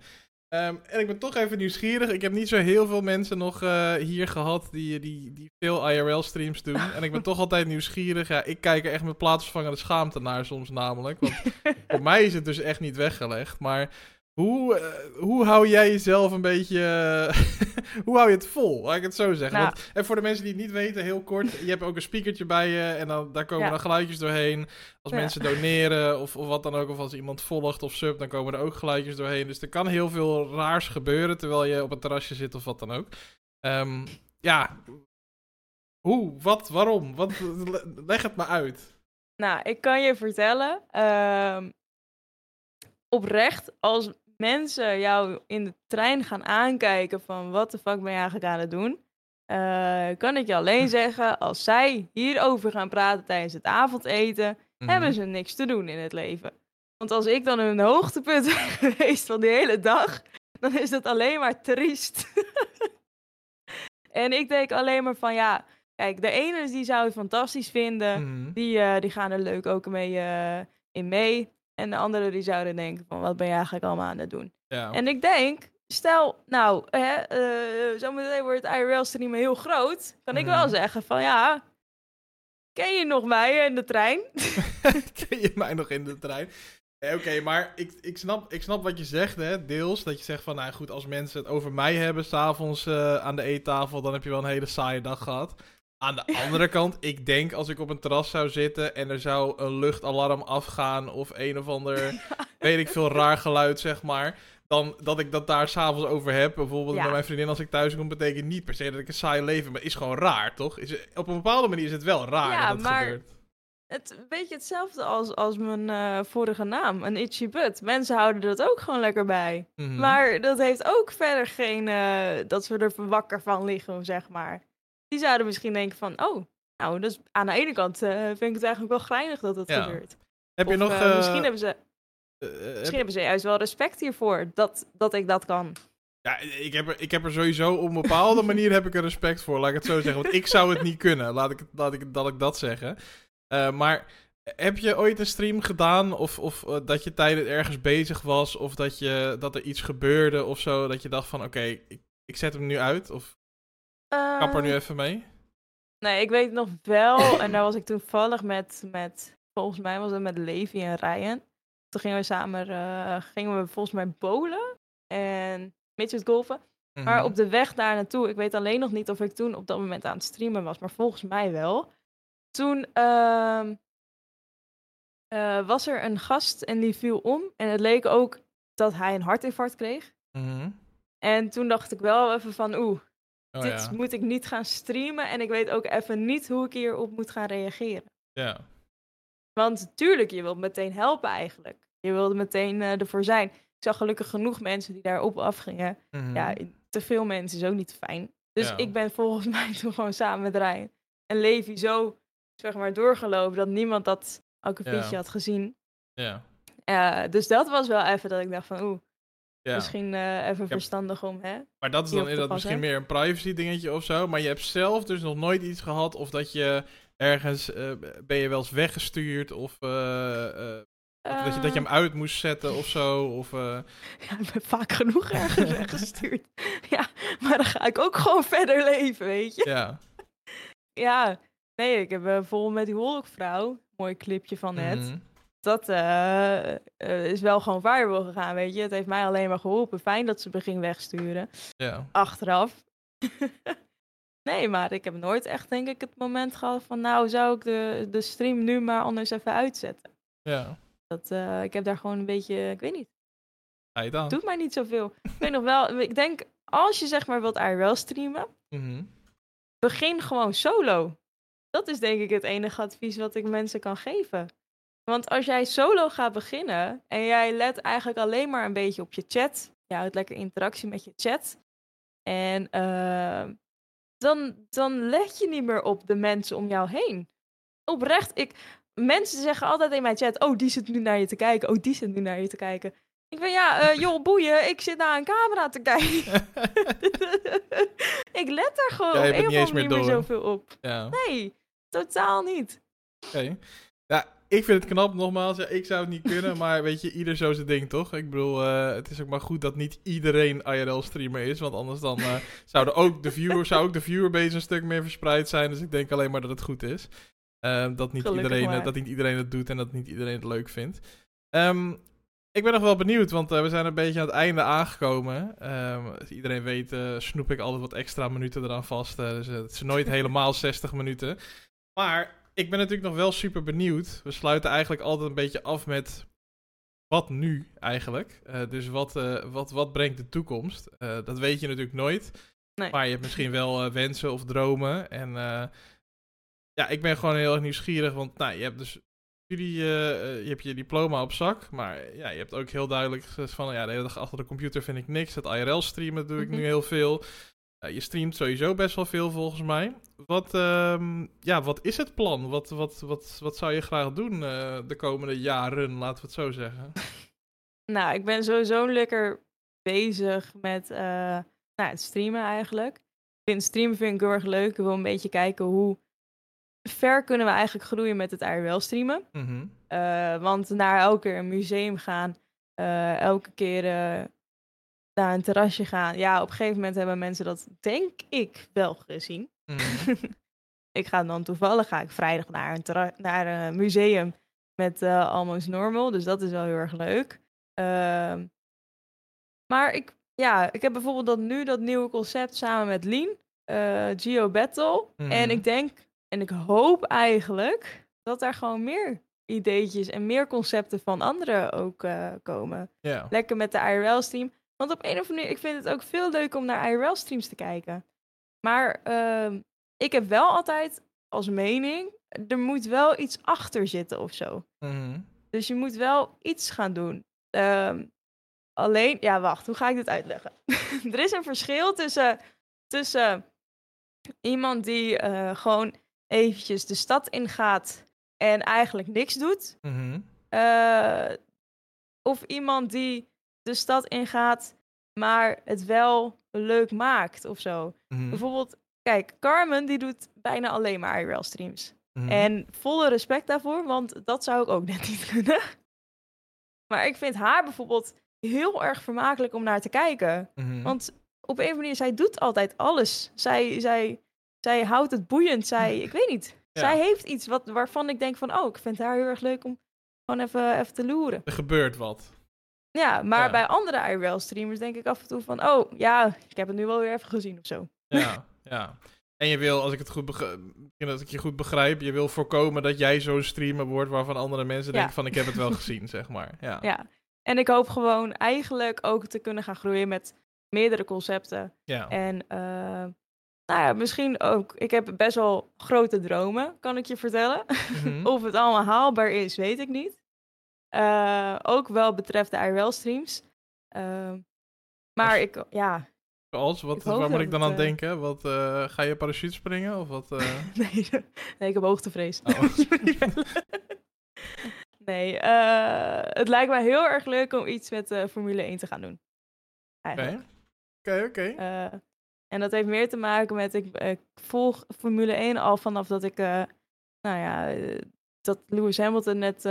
Ehm, en ik ben toch even nieuwsgierig. Ik heb niet zo heel veel mensen nog eh, hier gehad die, die, die veel IRL-streams doen. *laughs* En ik ben toch altijd nieuwsgierig. Ja, ik kijk er echt met plaatsvervangende schaamte naar soms namelijk. Want *laughs* voor mij is het dus echt niet weggelegd. Maar hoe, eh, hoe hou jij jezelf een beetje... eh, *laughs* hoe hou je het vol? Laat ik het zo zeggen. Nou. Want, en voor de mensen die het niet weten, heel kort. Je hebt ook een speakertje bij je. En dan, daar komen Ja. dan geluidjes doorheen. Als Ja. mensen doneren of, of wat dan ook, of als iemand volgt of sub, dan komen er ook geluidjes doorheen. Dus er kan heel veel raars gebeuren terwijl je op een terrasje zit of wat dan ook. Ehm, ja, hoe, wat, waarom? Wat, le- leg het maar uit. Nou, ik kan je vertellen, ehm, oprecht, als mensen jou in de trein gaan aankijken van wat de fuck ben je eigenlijk aan het doen, eh, kan ik je alleen zeggen, als zij hierover gaan praten tijdens het avondeten, hebben ze niks te doen in het leven. Want als ik dan hun hoogtepunt *laughs* ben geweest van die hele dag, dan is dat alleen maar triest. *laughs* en ik denk alleen maar van ja, kijk, de ene die zou het fantastisch vinden. Mhm. Die, eh, die gaan er leuk ook mee eh, in mee. En de anderen die zouden denken van wat ben je eigenlijk allemaal aan het doen. Ja. En ik denk, stel nou, hè, eh, zometeen wordt het IRL streamen heel groot. Kan ik wel Mhm. zeggen van ja, ken je nog mij in de trein? *laughs* Ken je mij nog in de trein? Eh, Oké, maar ik, ik, snap, ik snap wat je zegt, hè, deels. Dat je zegt van, nou goed, als mensen het over mij hebben s'avonds eh aan de eettafel, dan heb je wel een hele saaie dag gehad. Aan de andere kant, ik denk als ik op een terras zou zitten en er zou een luchtalarm afgaan of een of ander, *laughs* weet ik veel, raar geluid, zeg maar. Dan dat ik dat daar s'avonds over heb. Bijvoorbeeld Ja. met mijn vriendin als ik thuis kom, betekent niet per se dat ik een saai leven. Maar is gewoon raar, toch? Is, op een bepaalde manier is het wel raar Ja, dat het maar- gebeurt. het een beetje hetzelfde als, als mijn eh, vorige naam, een itchy butt. Mensen houden dat ook gewoon lekker bij. Mhm. Maar dat heeft ook verder geen, eh, dat we er wakker van liggen, zeg maar. Die zouden misschien denken van, oh, nou, dus aan de ene kant eh, vind ik het eigenlijk wel grijnig dat Ja. gebeurt. heb je Of, nog... eh, eh, misschien hebben ze, heb- misschien hebben ze juist wel respect hiervoor, dat, dat ik dat kan. Ja, ik heb, er, ik heb er sowieso op een bepaalde manier heb ik er respect voor, laat ik het zo zeggen. Want ik zou het niet kunnen, laat ik, laat ik, dat ik dat zeggen. Maar heb je ooit een stream gedaan of, of dat je tijdens ergens bezig was of dat, je, dat er iets gebeurde of zo, dat je dacht van oké, ik, ik zet hem nu uit of kap er nu Eh, even mee? Nee, ik weet nog wel. en daar was ik toevallig met, met volgens mij was het met Levi en Ryan. Toen gingen we samen, eh, gingen we volgens mij bowlen en midget golfen. Maar Mhm. op de weg daar naartoe, ik weet alleen nog niet of ik toen op dat moment aan het streamen was, maar volgens mij wel. Toen ehm, eh, was er een gast en die viel om. En het leek ook dat hij een hartinfarct kreeg. Mhm. En toen dacht ik wel even van, oeh, Oh dit ja. moet ik niet gaan streamen. En ik weet ook even niet hoe ik hierop moet gaan reageren. ja. Want tuurlijk, je wilt meteen helpen eigenlijk. Je wilde meteen eh, ervoor zijn. Ik zag gelukkig genoeg mensen die daarop afgingen. Mhm. Ja, te veel mensen is ook niet fijn. Dus Ja. ik ben volgens *laughs* mij toen gewoon samen met Ryan en Levi zo zeg maar doorgelopen dat niemand dat akkefietje Ja. had gezien. ja. Eh, dus dat was wel even dat ik dacht van oeh, ja. misschien eh, even verstandig om hè. Maar dat is dan inderdaad misschien meer een privacy dingetje of zo. Maar je hebt zelf dus nog nooit iets gehad of dat je ergens eh, ben je wel eens weggestuurd of eh, of dat, je, dat je hem uit moest zetten of zo. Of, *laughs* Ja, ik ben vaak genoeg ergens *laughs* weggestuurd. *laughs* ja, maar dan ga ik ook gewoon verder leven, weet je. ja. Ja, nee, ik heb vol met die Wolkvrouw, mooi clipje van net. Mhm. Dat eh, eh, is wel gewoon viral gegaan, weet je. Het heeft mij alleen maar geholpen. Fijn dat ze me ging wegsturen. ja. Achteraf. *laughs* nee, maar ik heb nooit echt, denk ik, het moment gehad van... Nou, zou ik de, de stream nu maar anders even uitzetten. Ja. Dat, eh, ik heb daar gewoon een beetje, ik weet niet, je dan? doet mij niet zoveel. ik weet nog wel, ik denk, als je zeg maar wilt IRL streamen, Mhm. begin gewoon solo. Dat is denk ik het enige advies wat ik mensen kan geven. Want als jij solo gaat beginnen en jij let eigenlijk alleen maar een beetje op je chat, je houdt lekker interactie met je chat, en eh, dan, dan let je niet meer op de mensen om jou heen. Oprecht, ik, mensen zeggen altijd in mijn chat, oh die zit nu naar je te kijken, oh die zit nu naar je te kijken. Ik ben ja, eh, joh, boeien, ik zit naar een camera te kijken. *laughs* ik let daar gewoon Ja, of niet meer zoveel op. ja. Nee, totaal niet. Oké. Ik vind het knap, nogmaals. Ja, ik zou het niet kunnen, maar weet je, ieder zo zijn ding, toch? Ik bedoel, eh, het is ook maar goed dat niet iedereen IRL-streamer is, want anders dan eh, *laughs* zouden ook de viewer, zou ook de viewerbase een stuk meer verspreid zijn. Dus ik denk alleen maar dat het goed is. Eh, dat, niet Gelukkig iedereen, maar. dat niet iedereen het doet en dat niet iedereen het leuk vindt. Ehm, ik ben nog wel benieuwd, want we zijn een beetje aan het einde aangekomen. Ehm, als iedereen weet, snoep ik altijd wat extra minuten eraan vast. dus het is nooit *laughs* helemaal 60 minuten. Maar ik ben natuurlijk nog wel super benieuwd. We sluiten eigenlijk altijd een beetje af met wat nu eigenlijk. Eh, dus wat, eh, wat, wat brengt de toekomst? Eh, dat weet je natuurlijk nooit. Nee. Maar je hebt misschien wel wensen of dromen. En ja, ik ben gewoon heel erg nieuwsgierig. Want nou, je hebt dus jullie, eh, je hebt je diploma op zak. Maar ja, je hebt ook heel duidelijk gezegd van... Ja, de hele dag achter de computer vind ik niks. Het IRL streamen doe ik Mhm. nu heel veel. Je streamt sowieso best wel veel volgens mij. Wat, ehm, ja, wat is het plan? Wat, wat, wat, wat zou je graag doen eh, de komende jaren, laten we het zo zeggen? *laughs* Nou, ik ben sowieso lekker bezig met eh, nou, het streamen eigenlijk. Ik vind streamen vind ik heel erg leuk. Ik wil een beetje kijken hoe ver kunnen we eigenlijk groeien met het IRL streamen. Mhm. Eh, want naar elke keer een museum gaan, eh, elke keer eh, naar een terrasje gaan. Ja, op een gegeven moment hebben mensen dat, denk ik, wel gezien. Mhm. *laughs* ik ga dan toevallig ga ik vrijdag naar een, naar een museum met eh Almost Normal. Dus dat is wel heel erg leuk. Ehm, maar ik, ja, ik heb bijvoorbeeld dat nu dat nieuwe concept samen met Lien. eh Geo Battle. En ik denk, en ik hoop eigenlijk, dat daar gewoon meer ideetjes en meer concepten van anderen ook eh, komen. Lekker met de IRL-stream. Want op een of andere manier, ik vind het ook veel leuker om naar IRL-streams te kijken. Maar ehm, ik heb wel altijd als mening, er moet wel iets achter zitten of zo. Mhm. Dus je moet wel iets gaan doen. Ehm, alleen, ja, wacht, hoe ga ik dit uitleggen? *laughs* er is een verschil tussen, tussen iemand die eh, gewoon eventjes de stad ingaat en eigenlijk niks doet. Mhm. eh, of iemand die de stad ingaat, maar het wel leuk maakt of zo. Mhm. Bijvoorbeeld, kijk, Carmen die doet bijna alleen maar IRL streams. Mhm. En volle respect daarvoor, want dat zou ik ook net *laughs* niet kunnen. Maar ik vind haar bijvoorbeeld heel erg vermakelijk om naar te kijken. Mhm. Want op een manier, zij doet altijd alles. Zij, zij, zij houdt het boeiend. Zij, ik weet niet. Ja. Zij heeft iets wat, waarvan ik denk van, oh, ik vind haar heel erg leuk om gewoon even, even te loeren. Er gebeurt wat. Ja, maar Ja. bij andere IRL-streamers denk ik af en toe van, oh, ja, ik heb het nu wel weer even gezien of zo. Ja, ja. En je wil, als ik het goed begrijp, dat ik je goed begrijp, je wil voorkomen dat jij zo'n streamer wordt waarvan andere mensen Ja. denken van ik heb het wel *laughs* gezien, zeg maar. Ja. Ja. En ik hoop gewoon eigenlijk ook te kunnen gaan groeien met meerdere concepten. Ja. En eh, nou ja, misschien ook. Ik heb best wel grote dromen, kan ik je vertellen. Mhm. *laughs* of het allemaal haalbaar is, weet ik niet. Eh, ook wel betreft de IRL-streams. maar Als- ik, ja, Als, wat, Ik waar moet ik dan het, aan eh, denken? Wat, eh, ga je parachute springen? Of wat? *laughs* nee, *laughs* nee, ik heb hoogtevrees. Oh. *laughs* nee, het lijkt mij heel erg leuk om iets met Formule 1 te gaan doen. Oké, oké, oké. En dat heeft meer te maken met, ik, ik volg Formule 1 al vanaf dat ik, nou ja, dat Lewis Hamilton net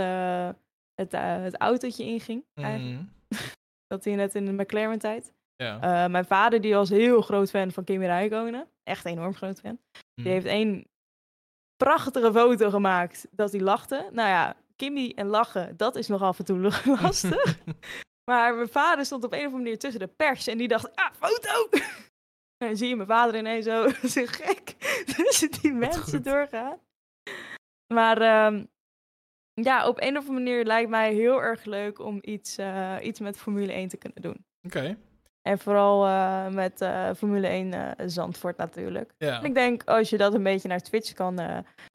het, eh, het autootje inging. Eigenlijk. Mhm. *laughs* Dat hij net in de McLaren-tijd. Ja. Eh, mijn vader, die was heel groot fan van Kimi Räikkönen. Echt enorm groot fan. Mhm. Die heeft één prachtige foto gemaakt dat hij lachte. Nou ja, Kimi en lachen, dat is nog af en toe *laughs* lastig. *laughs* Maar mijn vader stond op een of andere manier tussen de pers en die dacht, ah, foto! En zie je mijn vader ineens zo, zo gek tussen die mensen goed. doorgaan. Maar ehm, ja, op een of andere manier lijkt mij heel erg leuk om iets, eh, iets met Formule 1 te kunnen doen. Oké, En vooral eh, met eh, Formule 1 eh, Zandvoort natuurlijk. ja. En ik denk, als je dat een beetje naar Twitch kan,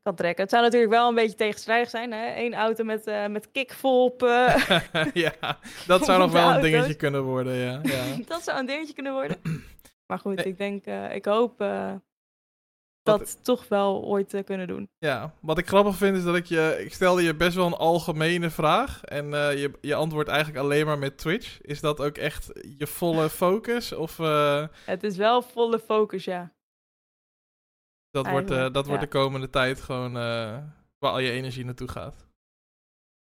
kan trekken. Het zou natuurlijk wel een beetje tegenstrijdig zijn. Hè? Eén auto met, met kick vol op. eh, *laughs* ja, dat zou *laughs* nog wel een dingetje kunnen worden, ja. ja. *laughs* dat zou een dingetje kunnen worden. Maar goed, ik denk, ik hoop eh, Wat- dat toch wel ooit te kunnen doen. Ja, wat ik grappig vind is dat ik je... Ik stelde je best wel een algemene vraag. En eh, je, je antwoordt eigenlijk alleen maar met Twitch. Is dat ook echt je volle *laughs* focus? Of eh, Het is wel volle focus, ja. dat, wordt, eh, dat wordt de komende tijd gewoon eh, waar al je energie naartoe gaat?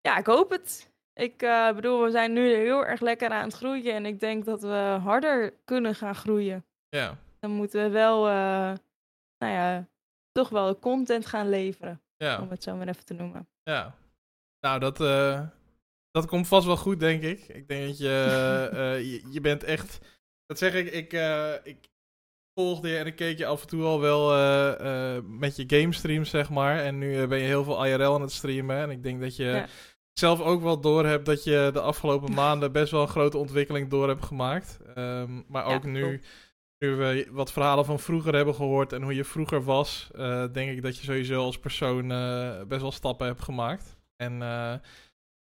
Ja, ik hoop het. Ik eh, bedoel, we zijn nu heel erg lekker aan het groeien. En ik denk dat we harder kunnen gaan groeien. Ja, Dan moeten we wel, eh, nou ja, toch wel content gaan leveren. ja, Om het zo maar even te noemen. ja. Nou, dat, eh, dat komt vast wel goed, denk ik. Ik denk dat je... *laughs* eh, je, je bent echt... Dat zeg ik, ik... eh, ik volgde je en ik keek je af en toe al wel eh, eh, met je game streams, zeg maar. En nu eh, ben je heel veel IRL aan het streamen. En ik denk dat je Ja. zelf ook wel door hebt dat je de afgelopen maanden best wel een grote ontwikkeling door hebt gemaakt. Ehm, maar Ja, ook nu. Nu we wat verhalen van vroeger hebben gehoord en hoe je vroeger was, eh, denk ik dat je sowieso als persoon eh, best wel stappen hebt gemaakt. En eh,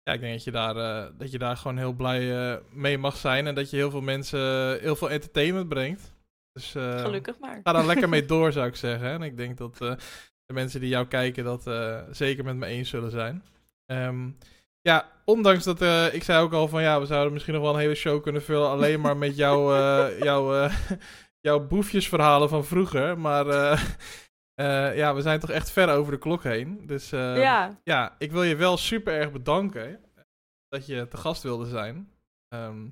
ja, ik denk dat je daar, dat je daar gewoon heel blij mee mag zijn en dat je heel veel mensen heel veel entertainment brengt. Dus, Gelukkig maar. Ga daar lekker mee *laughs* door, zou ik zeggen. En ik denk dat de mensen die jou kijken dat zeker met me eens zullen zijn. Ehm, ja, ondanks dat ik zei ook al van ja, we zouden misschien nog wel een hele show kunnen vullen alleen maar met jouw, *laughs* jouw, eh, jouw boefjesverhalen van vroeger. Maar eh, *laughs* eh, ja, we zijn toch echt ver over de klok heen. Dus eh, ja, ja, ik wil je wel super erg bedanken dat je te gast wilde zijn. Ehm,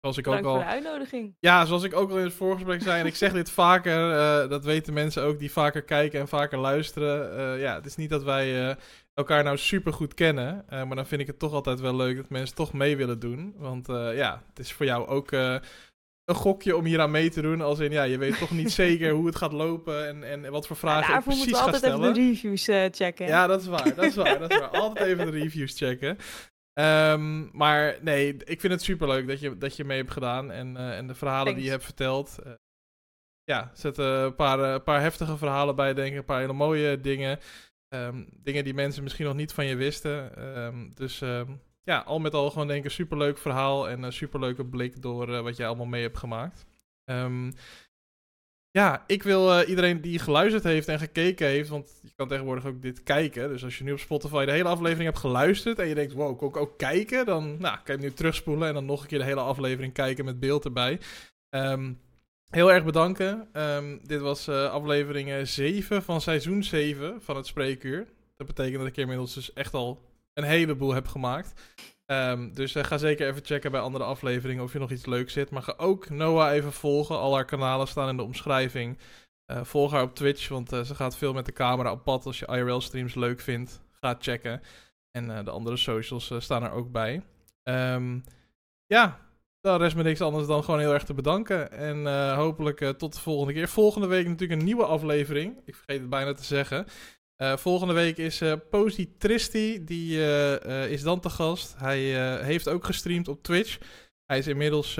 zoals ik ook al voor de uitnodiging. ja, zoals ik ook al in het voorgesprek zei, en ik zeg dit vaker, eh, dat weten mensen ook die vaker kijken en vaker luisteren. Ja, het is niet dat wij elkaar nou super goed kennen, maar dan vind ik het toch altijd wel leuk dat mensen toch mee willen doen. Want ja, het is voor jou ook een gokje om hier aan mee te doen. Als in, ja, je weet toch niet *laughs* zeker hoe het gaat lopen en, en wat voor vragen ik Daarvoor precies moeten we altijd stellen. even de reviews eh, checken. Ja, dat is waar. Dat is waar. Dat is waar. *laughs* Altijd even de reviews checken. Ehm, maar nee, ik vind het superleuk dat je, dat je mee hebt gedaan. En, eh, en de verhalen die je hebt verteld. eh, ja, zet een paar, een paar heftige verhalen bij, denk ik. Een paar hele mooie dingen. Ehm, dingen die mensen misschien nog niet van je wisten. Ehm, dus ja, al met al gewoon denk ik een superleuk verhaal en een superleuke blik door wat jij allemaal mee hebt gemaakt. ja, ik wil iedereen die geluisterd heeft en gekeken heeft, want je kan tegenwoordig ook dit kijken. Dus als je nu op Spotify de hele aflevering hebt geluisterd en je denkt, wow, kan ik ook kijken? Dan nou, kan je nu terugspoelen en dan nog een keer de hele aflevering kijken met beeld erbij. Heel erg bedanken. Um, dit was uh, aflevering 7 van seizoen 7 van het Spreekuur. Dat betekent dat ik inmiddels dus echt al een heleboel heb gemaakt. Um, dus uh, ga zeker even checken bij andere afleveringen of je nog iets leuks zit. Maar ga ook Noah even volgen. Al haar kanalen staan in de omschrijving. Uh, volg haar op Twitch, want ze gaat veel met de camera op pad. Als je IRL-streams leuk vindt, ga checken. En de andere socials staan er ook bij. Um, ja, dan rest me niks anders dan gewoon heel erg te bedanken. En hopelijk tot de volgende keer. Volgende week natuurlijk een nieuwe aflevering. Ik vergeet het bijna te zeggen. Uh, volgende week is uh, Posy Tristi. Die is dan te gast. Hij heeft ook gestreamd op Twitch. Hij is inmiddels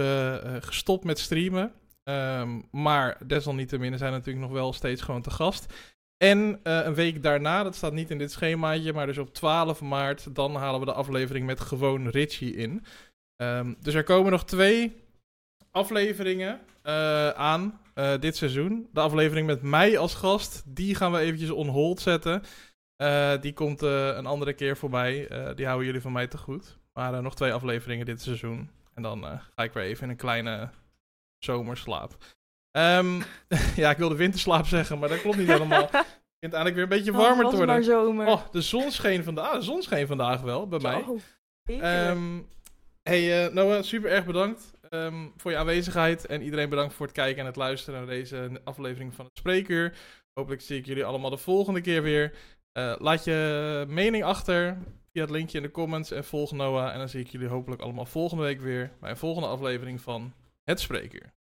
gestopt met streamen. Um, maar desalniettemin zijn natuurlijk nog wel steeds gewoon te gast. En een week daarna, dat staat niet in dit schemaatje, maar dus op 12 maart, dan halen we de aflevering met gewoon Richie in. Um, dus er komen nog twee afleveringen aan uh, dit seizoen. De aflevering met mij als gast, die gaan we eventjes on hold zetten. Uh, die komt een andere keer voorbij. die houden jullie van mij te goed. Maar nog twee afleveringen dit seizoen. En dan ga ik weer even in een kleine zomerslaap. Um, *laughs* ja, ik wilde winterslaap zeggen, maar dat klopt niet helemaal. Het begint eigenlijk weer een beetje warmer oh, te worden. Maar zomer. Oh, de zon scheen vandaag. De zon scheen vandaag wel bij mij. Oh, Hey uh, Noah, super erg bedankt um, voor je aanwezigheid. En iedereen bedankt voor het kijken en het luisteren naar deze aflevering van het Spreekuur. Hopelijk zie ik jullie allemaal de volgende keer weer. Uh, laat je mening achter via het linkje in de comments en volg Noah. En dan zie ik jullie hopelijk allemaal volgende week weer bij een volgende aflevering van Het Spreekuur.